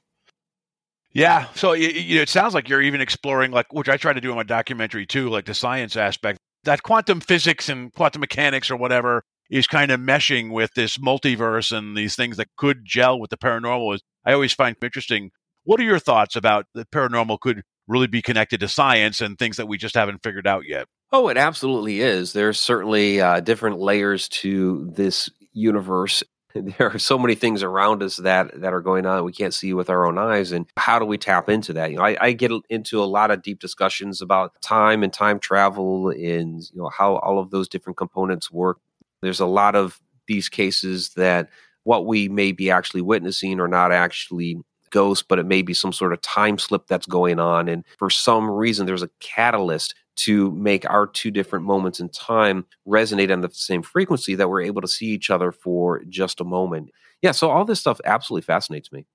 Yeah, so it, it sounds like you're even exploring, like, which I try to do in my documentary too, like the science aspect. That quantum physics and quantum mechanics or whatever is kind of meshing with this multiverse and these things that could gel with the paranormal. Is I always find interesting. What are your thoughts about the paranormal could really be connected to science and things that we just haven't figured out yet? Oh, it absolutely is. There's certainly uh, different layers to this universe there are so many things around us that that are going on that we can't see with our own eyes and how do we tap into that? You know I, I, get into a lot of deep discussions about time and time travel and you know how all of those different components work. There's a lot of these cases that what we may be actually witnessing or not actually ghosts but it may be some sort of time slip that's going on and for some reason there's a catalyst to make our two different moments in time resonate on the same frequency that we're able to see each other for just a moment. Yeah, so all this stuff absolutely fascinates me.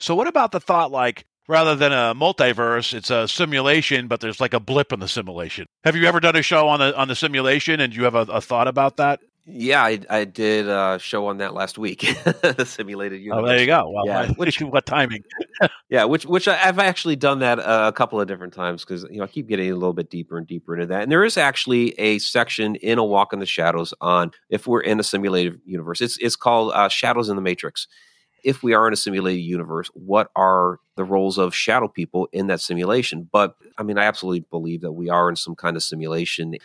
So, what about the thought like rather than a multiverse, it's a simulation, but there's like a blip in the simulation? Have you ever done a show on the on the simulation, and you have a, a thought about that? Yeah, I, I did a show on that last week, the simulated universe. Oh, there you go. Well, yeah, which, what timing? yeah, which which I've actually done that a couple of different times because you know I keep getting a little bit deeper and deeper into that. And there is actually a section in A Walk in the Shadows on if we're in a simulated universe. It's it's called uh, Shadows in the Matrix. If we are in a simulated universe, what are the roles of shadow people in that simulation? But I mean, I absolutely believe that we are in some kind of simulation.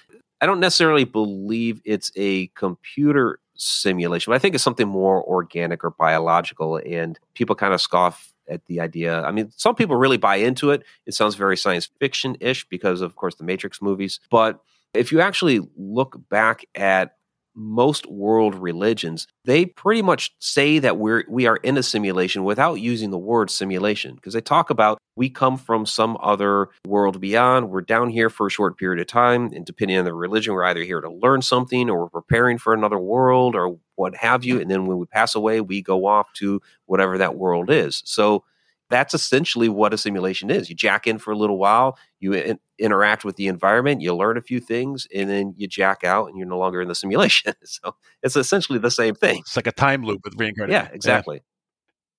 I don't necessarily believe it's a computer simulation, but I think it's something more organic or biological. And people kind of scoff at the idea. I mean, some people really buy into it. It sounds very science fiction ish because, of course, the Matrix movies. But if you actually look back at most world religions, they pretty much say that we're we are in a simulation without using the word simulation because they talk about we come from some other world beyond. We're down here for a short period of time, and depending on the religion, we're either here to learn something or we're preparing for another world or what have you. And then when we pass away, we go off to whatever that world is. So that's essentially what a simulation is. You jack in for a little while, you in, interact with the environment, you learn a few things, and then you jack out, and you're no longer in the simulation. so it's essentially the same thing. It's like a time loop with reincarnation. Yeah, exactly. Yeah.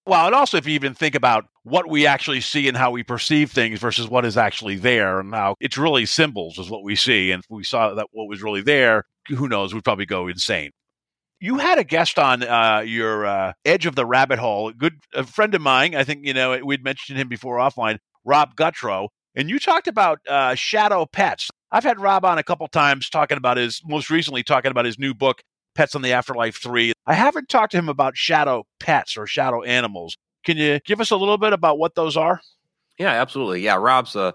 Well, and also if you even think about what we actually see and how we perceive things versus what is actually there, and how it's really symbols is what we see, and if we saw that what was really there, who knows? We'd probably go insane. You had a guest on uh, your uh, Edge of the Rabbit Hole, a good a friend of mine. I think you know we'd mentioned him before offline, Rob Gutro, and you talked about uh, shadow pets. I've had Rob on a couple times talking about his most recently talking about his new book, Pets on the Afterlife Three. I haven't talked to him about shadow pets or shadow animals. Can you give us a little bit about what those are? Yeah, absolutely. Yeah, Rob's a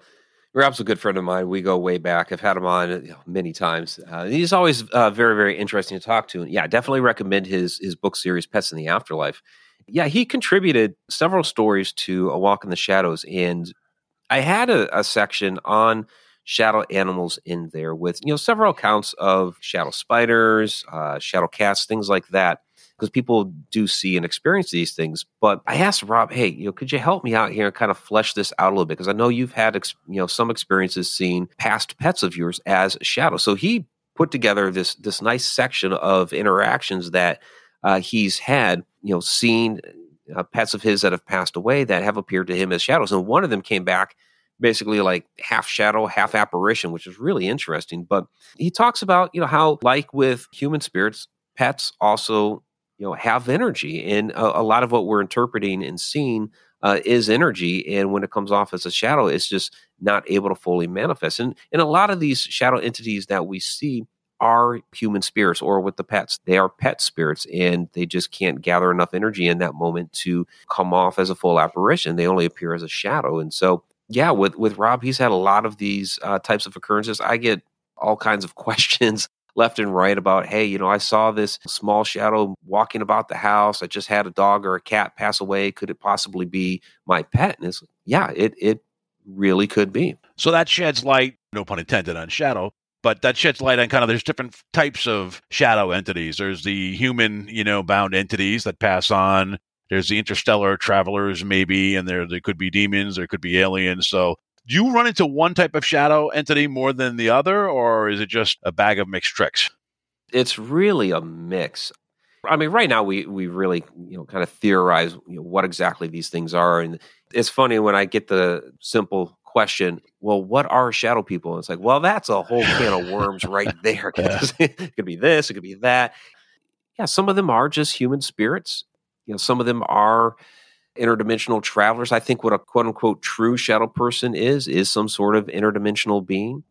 Rob's a good friend of mine. We go way back. I've had him on many times. Uh, he's always uh, very, very interesting to talk to. And yeah, definitely recommend his his book series, Pets in the Afterlife. Yeah, he contributed several stories to A Walk in the Shadows, and I had a, a section on shadow animals in there with you know several accounts of shadow spiders, uh, shadow cats, things like that because people do see and experience these things. But I asked Rob, hey, you know, could you help me out here and kind of flesh this out a little bit? Because I know you've had, ex- you know, some experiences seeing past pets of yours as shadows. So he put together this this nice section of interactions that uh, he's had, you know, seen uh, pets of his that have passed away that have appeared to him as shadows, and one of them came back basically like half shadow, half apparition, which is really interesting. But he talks about, you know, how like with human spirits, pets also you know have energy and a, a, lot of what we're interpreting and seeing uh, is energy, and when it comes off as a shadow, it's just not able to fully manifest. And and a lot of these shadow entities that we see are human spirits, or with the pets, they are pet spirits, and they just can't gather enough energy in that moment to come off as a full apparition. They only appear as a shadow, and so yeah, with with Rob, he's had a lot of these uh, types of occurrences. I get all kinds of questions left and right about, hey, you know, I saw this small shadow walking about the house. I just had a dog or a cat pass away. Could it possibly be my pet? And it's yeah, it it really could be. So that sheds light, no pun intended, on shadow. But that sheds light on kind of there's different types of shadow entities. There's the human, you know, bound entities that pass on. There's the interstellar travelers, maybe, and there there could be demons, there could be aliens. So do you run into one type of shadow entity more than the other, or is it just a bag of mixed tricks? It's really a mix. I mean, right now we we really you know kind of theorize you know, what exactly these things are, and it's funny when I get the simple question, "Well, what are shadow people?" And it's like, well, that's a whole can of worms right there. it could be this, it could be that. Yeah, some of them are just human spirits. You know, some of them are interdimensional travelers. I think what a quote unquote true shadow person is, is some sort of interdimensional being.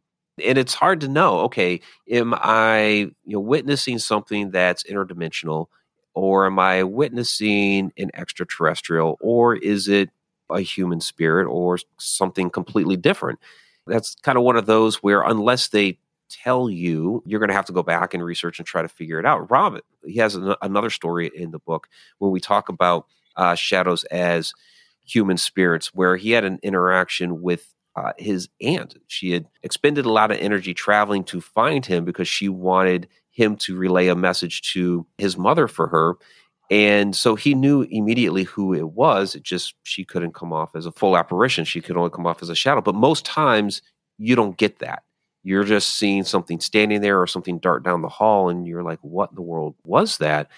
And it's hard to know, okay, am I you know witnessing something that's interdimensional or am I witnessing an extraterrestrial or is it a human spirit or something completely different? That's kind of one of those where unless they tell you, you're going to have to go back and research and try to figure it out. Rob, he has an, another story in the book where we talk about uh, shadows as human spirits, where he had an interaction with uh, his aunt. She had expended a lot of energy traveling to find him because she wanted him to relay a message to his mother for her. And so he knew immediately who it was. It just, she couldn't come off as a full apparition. She could only come off as a shadow. But most times you don't get that. You're just seeing something standing there or something dart down the hall, and you're like, what in the world was that?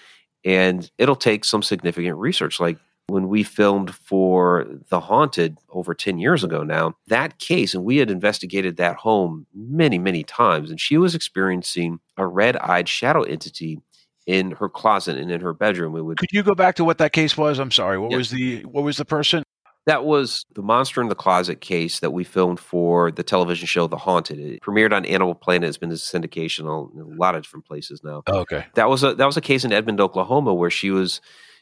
And it'll take some significant research. Like when we filmed for The Haunted over 10 years ago now, that case, and we had investigated that home many, many times, and she was experiencing a red eyed shadow entity in her closet and in her bedroom. It would Could you go back to what that case was? I'm sorry. What was the what was the person? That was the Monster in the Closet case that we filmed for the television show The Haunted. It premiered on Animal Planet. It's been in syndication on a lot of different places now. Oh, okay. That was a that was a case in Edmond, Oklahoma, where she was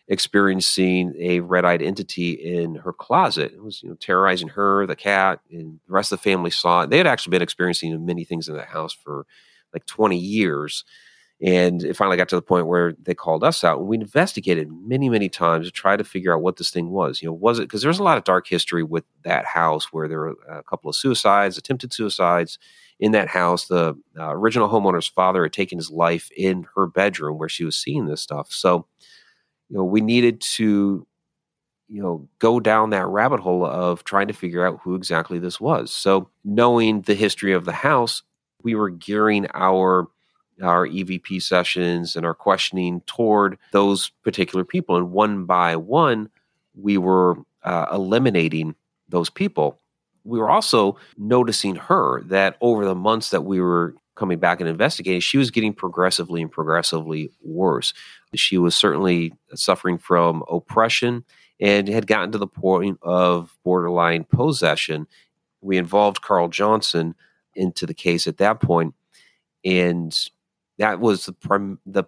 experiencing a red-eyed entity in her closet. It was you know terrorizing her, the cat, and the rest of the family saw it. They had actually been experiencing many things in that house for like 20 years. And it finally got to the point where they called us out, and we investigated many, many times to try to figure out what this thing was. You know, was it because there's a lot of dark history with that house where there were a couple of suicides, attempted suicides in that house. The uh, original homeowner's father had taken his life in her bedroom where she was seeing this stuff. So, you know, we needed to, you know, go down that rabbit hole of trying to figure out who exactly this was. So, knowing the history of the house, we were gearing our our EVP sessions and our questioning toward those particular people. And one by one, we were uh, eliminating those people. We were also noticing her that over the months that we were coming back and investigating, she was getting progressively and progressively worse. She was certainly suffering from oppression and had gotten to the point of borderline possession. We involved Carl Johnson into the case at that point, and that was the prim- the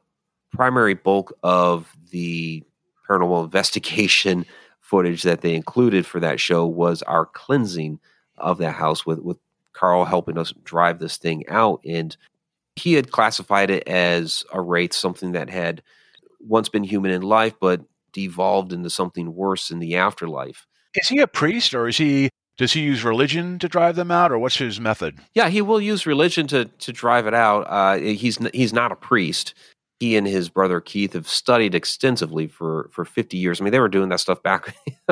primary bulk of the paranormal investigation footage that they included for that show was our cleansing of that house with with Carl helping us drive this thing out. And he had classified it as a wraith something that had once been human in life but devolved into something worse in the afterlife. Is he a priest or is he does he use religion to drive them out or what's his method? Yeah, he will use religion to to drive it out. Uh, he's he's not a priest. He and his brother Keith have studied extensively for for fifty years. I mean, they were doing that stuff back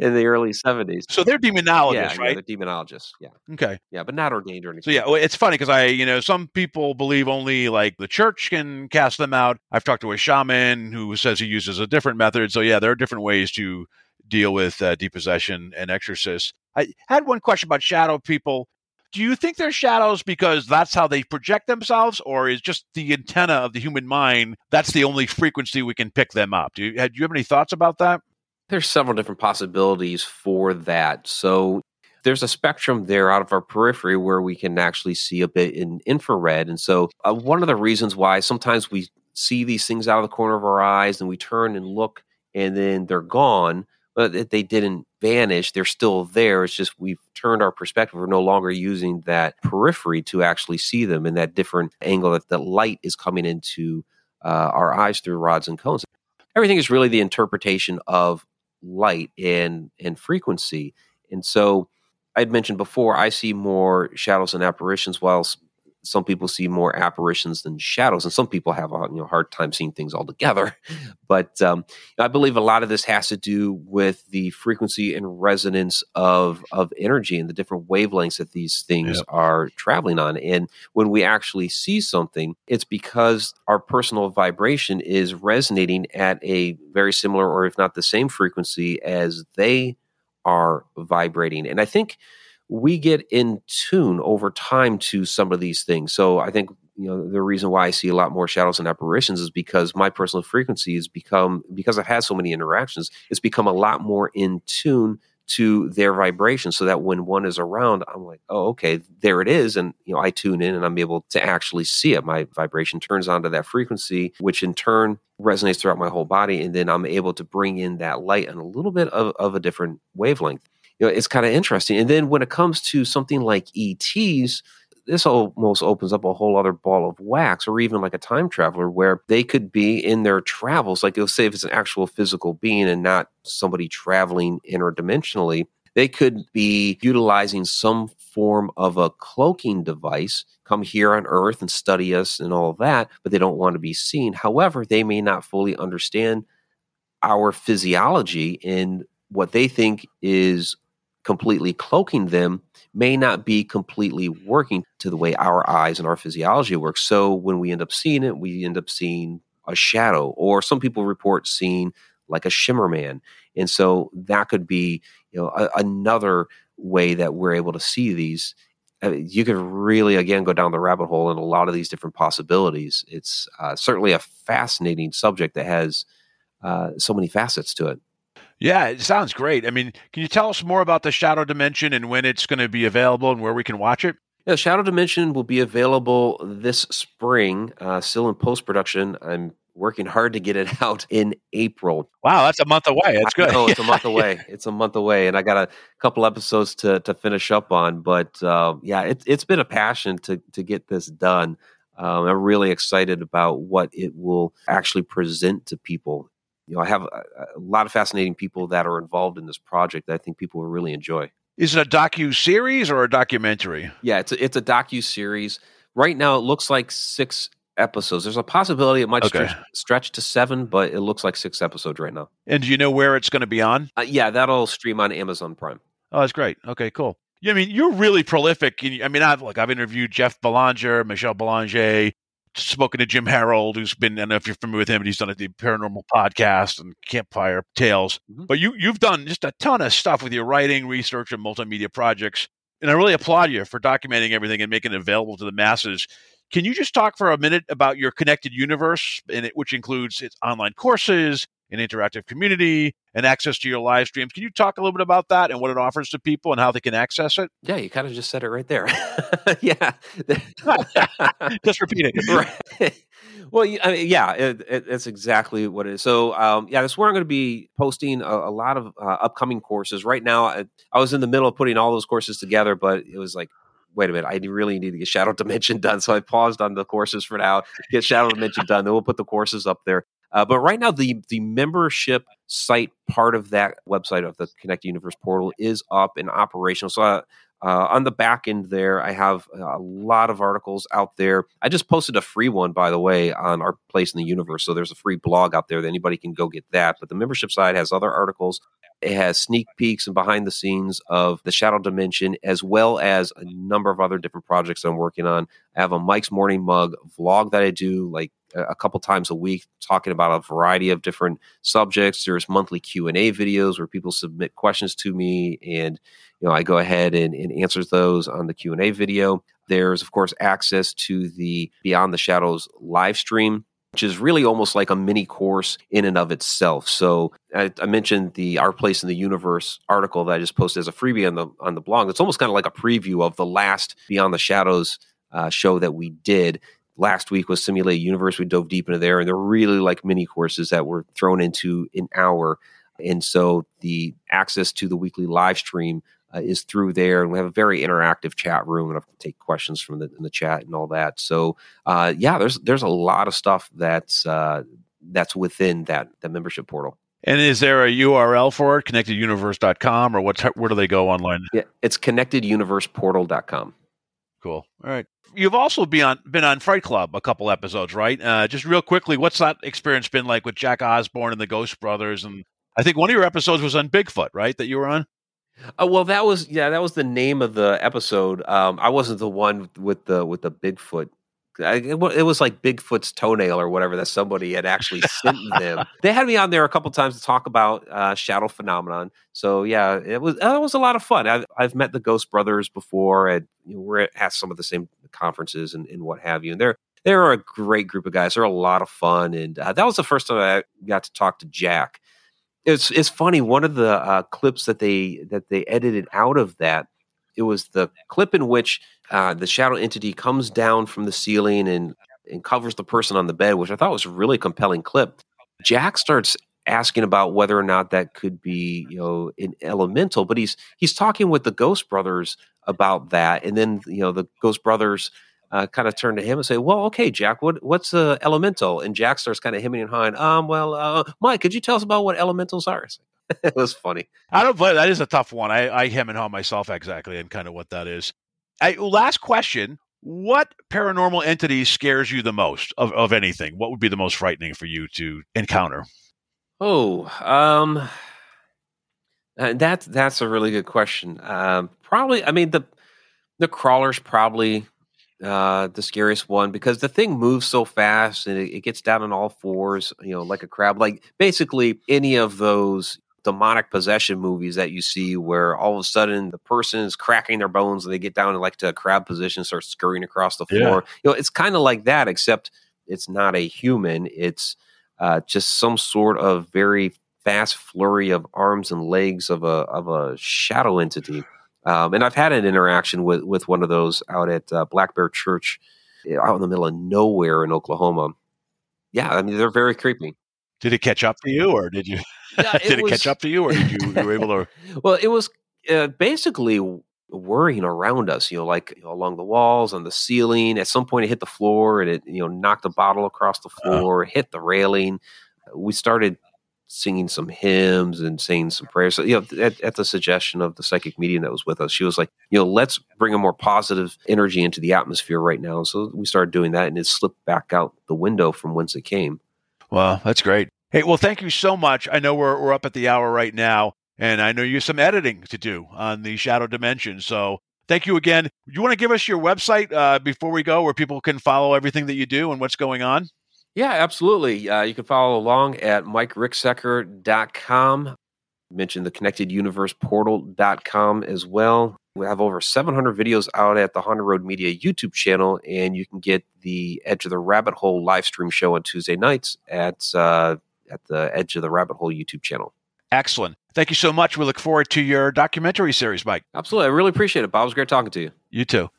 in the early seventies. So they're demonologists, yeah, yeah, right? they're demonologists. Yeah, Okay. yeah, but not ordained or anything. So yeah, well, it's funny because I, you know, some people believe only like the church can cast them out. I've talked to a shaman who says he uses a different method. So yeah, there are different ways to deal with uh, depossession and exorcists. I had one question about shadow people. Do you think they're shadows because that's how they project themselves, or is just the antenna of the human mind that's the only frequency we can pick them up? Do you, do you have any thoughts about that? There's several different possibilities for that. So there's a spectrum there out of our periphery where we can actually see a bit in infrared. And so uh, one of the reasons why sometimes we see these things out of the corner of our eyes and we turn and look and then they're gone, but they didn't vanish. They're still there. It's just we've turned our perspective. We're no longer using that periphery to actually see them in that different angle that the light is coming into uh, our eyes through rods and cones. Everything is really the interpretation of light and and frequency. And so I'd mentioned before, I see more shadows and apparitions, while some people see more apparitions than shadows, and some people have a you know, hard time seeing things altogether. But um, I believe a lot of this has to do with the frequency and resonance of of energy and the different wavelengths that these things yep. are traveling on. And when we actually see something, it's because our personal vibration is resonating at a very similar, or if not the same frequency as they are vibrating. And I think we get in tune over time to some of these things. So I think you know the reason why I see a lot more shadows and apparitions is because my personal frequency has become because I've had so many interactions, it's become a lot more in tune to their vibration so that when one is around i'm like oh okay there it is and you know i tune in and i'm able to actually see it my vibration turns onto that frequency which in turn resonates throughout my whole body and then i'm able to bring in that light and a little bit of, of a different wavelength you know, it's kind of interesting. And then when it comes to something like ETs, this almost opens up a whole other ball of wax, or even like a time traveler where they could be in their travels. Like, you'll say if it's an actual physical being and not somebody traveling interdimensionally, they could be utilizing some form of a cloaking device, come here on Earth and study us and all that, but they don't want to be seen. However, they may not fully understand our physiology and what they think is completely cloaking them may not be completely working to the way our eyes and our physiology works. So when we end up seeing it, we end up seeing a shadow, or some people report seeing like a shimmer man. And so that could be, you know, a, another way that we're able to see these. I mean, you could really, again, go down the rabbit hole in a lot of these different possibilities. It's uh, certainly a fascinating subject that has uh, so many facets to it. Yeah, it sounds great. I mean, can you tell us more about the Shadow Dimension and when it's going to be available and where we can watch it? Yeah, Shadow Dimension will be available this spring, uh, still in post production. I'm working hard to get it out in April. Wow, that's a month away. That's good. Oh, it's a month away. It's a month away, and I got a couple episodes to to finish up on. But uh, yeah, it, it's been a passion to to get this done. Um, I'm really excited about what it will actually present to people you know, I have a, a, lot of fascinating people that are involved in this project that I think people will really enjoy. Is it a docu series or a documentary? Yeah, it's a, it's a docu series. Right now, it looks like six episodes. There's a possibility it might okay. stretch, stretch, to seven, but it looks like six episodes right now. And do you know where it's going to be on? Uh, yeah, that'll stream on Amazon Prime. Oh, that's great. Okay, cool. Yeah, I mean, you're really prolific. I mean, I've like I've interviewed Jeff Belanger, Michelle Belanger, spoken to Jim Harold, who's been, I don't know if you're familiar with him, but he's done the paranormal podcast and Campfire Tales. Mm-hmm. But you, you've done just a ton of stuff with your writing, research, and multimedia projects. And I really applaud you for documenting everything and making it available to the masses. Can you just talk for a minute about your connected universe, and it, which includes its online courses, an interactive community, and access to your live streams. Can you talk a little bit about that and what it offers to people and how they can access it? Yeah, you kind of just said it right there. yeah, just repeating. Right. Well, I mean, yeah, it, it, it's exactly what it is. So, um, yeah, that's where I'm going to be posting a, a lot of uh, upcoming courses. Right now, I, I was in the middle of putting all those courses together, but it was like wait a minute, I really need to get Shadow Dimension done. So I paused on the courses for now, get Shadow Dimension done. Then we'll put the courses up there. Uh, but right now, the the membership site part of that website of the Connect Universe portal is up and operational. So uh, uh, on the back end there, I have a lot of articles out there. I just posted a free one, by the way, on our place in the universe. So there's a free blog out there that anybody can go get that. But the membership side has other articles. It has sneak peeks and behind the scenes of the Shadow Dimension, as well as a number of other different projects I'm working on. I have a Mike's Morning Mug vlog that I do like a couple times a week talking about a variety of different subjects there's monthly q&a videos where people submit questions to me and you know i go ahead and, and answers those on the q&a video there's of course access to the beyond the shadows live stream which is really almost like a mini course in and of itself. So I, I, mentioned the Our Place in the Universe article that I just posted as a freebie on the on the blog. It's almost kind of like a preview of the last Beyond the Shadows uh, show that we did. Last week was Simulated Universe. We dove deep into there, and they're really like mini courses that were thrown into an hour. And so the access to the weekly live stream uh, is through there, and we have a very interactive chat room, and I can take questions from the in the chat and all that. So, uh, yeah, there's there's a lot of stuff that's uh, that's within that that membership portal. And is there a URL for it, connecteduniverse.com, or what? Where do they go online? Yeah, it's connecteduniverseportal.com. Cool. All right. You've also been on been on Fright Club a couple episodes, right? Uh, just real quickly, what's that experience been like with Jack Osbourne and the Ghost Brothers? And I think one of your episodes was on Bigfoot, right? That you were on. Uh, well, that was yeah, that was the name of the episode. Um, I wasn't the one with the with the Bigfoot. I, it, was like Bigfoot's toenail or whatever that somebody had actually sent them. They had me on there a couple times to talk about uh, shadow phenomenon. So yeah, it was uh, it was a lot of fun. I've, I've met the Ghost Brothers before, and you know, we're at some of the same conferences and, and what have you. And they're they're a great group of guys. They're a lot of fun, and uh, that was the first time I got to talk to Jack it's it's funny. One of the uh, clips that they that they edited out of that it was the clip in which uh, the shadow entity comes down from the ceiling and and covers the person on the bed, which I thought was a really compelling clip. Jack starts asking about whether or not that could be you know an elemental, but he's he's talking with the Ghost Brothers about that, and then you know the Ghost Brothers uh, kind of turn to him and say, "Well, okay, Jack, what what's the elemental?" And Jack starts kind of hemming and hawing. Um, well, uh, Mike, could you tell us about what elementals are? it was funny. I don't. But that is a tough one. I, I hem and haw myself exactly, and kind of what that is. I, last question: What paranormal entity scares you the most of, of anything? What would be the most frightening for you to encounter? Oh, um, uh, that's that's a really good question. Um, probably, I mean the the crawlers probably uh, the scariest one because the thing moves so fast and it, it, gets down on all fours, you know, like a crab. Like basically any of those demonic possession movies that you see where all of a sudden the person is cracking their bones and they get down in like to a crab position, start scurrying across the floor. Yeah. You know, it's kind of like that, except it's not a human. It's uh, just some sort of very fast flurry of arms and legs of a of a shadow entity. Um, and I've had an interaction with with one of those out at uh, Black Bear Church, eh, out in the middle of nowhere in Oklahoma. Yeah, I mean they're very creepy. Did it catch up to you, or did you? Yeah, it did was, it catch up to you, or did you, you were able to? well, it was uh, basically whirring around us. You know, like you know, along the walls, on the ceiling. At some point, it hit the floor, and it you know knocked a bottle across the uh-huh. floor, uh, hit the railing. We started singing some hymns and saying some prayers. So, you know, at, at, the suggestion of the psychic medium that was with us, she was like, you know, let's bring a more positive energy into the atmosphere right now. So we started doing that, and it slipped back out the window from whence it came. Wow, that's great. Hey, well, thank you so much. I know we're we're up at the hour right now, and I know you have some editing to do on the shadow dimension. So thank you again. You want to give us your website uh, before we go, where people can follow everything that you do and what's going on? Yeah, absolutely. Uh, you can follow along at mikericksecker.com. Mention the connected universe portal.com as well. We have over 700 videos out at the Haunted Road Media YouTube channel, and you can get the Edge of the Rabbit Hole live stream show on Tuesday nights at uh, at the Edge of the Rabbit Hole YouTube channel. Excellent. Thank you so much. We look forward to your documentary series, Mike. Absolutely. I really appreciate it, Bob. It was great talking to you. You too.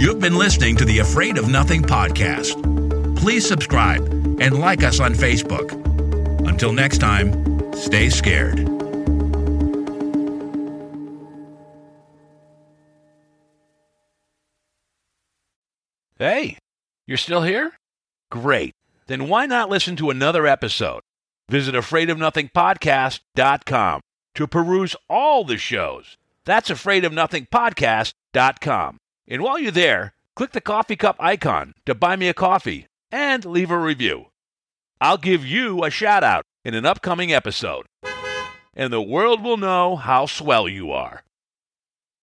You've been listening to the Afraid of Nothing podcast. Please subscribe and like us on Facebook. Until next time, stay scared. Hey, you're still here? Great. Then why not listen to another episode? Visit afraidofnothingpodcast.com to peruse all the shows. That's afraidofnothingpodcast.com. And while you're there, click the coffee cup icon to buy me a coffee and leave a review. I'll give you a shout out in an upcoming episode, and the world will know how swell you are.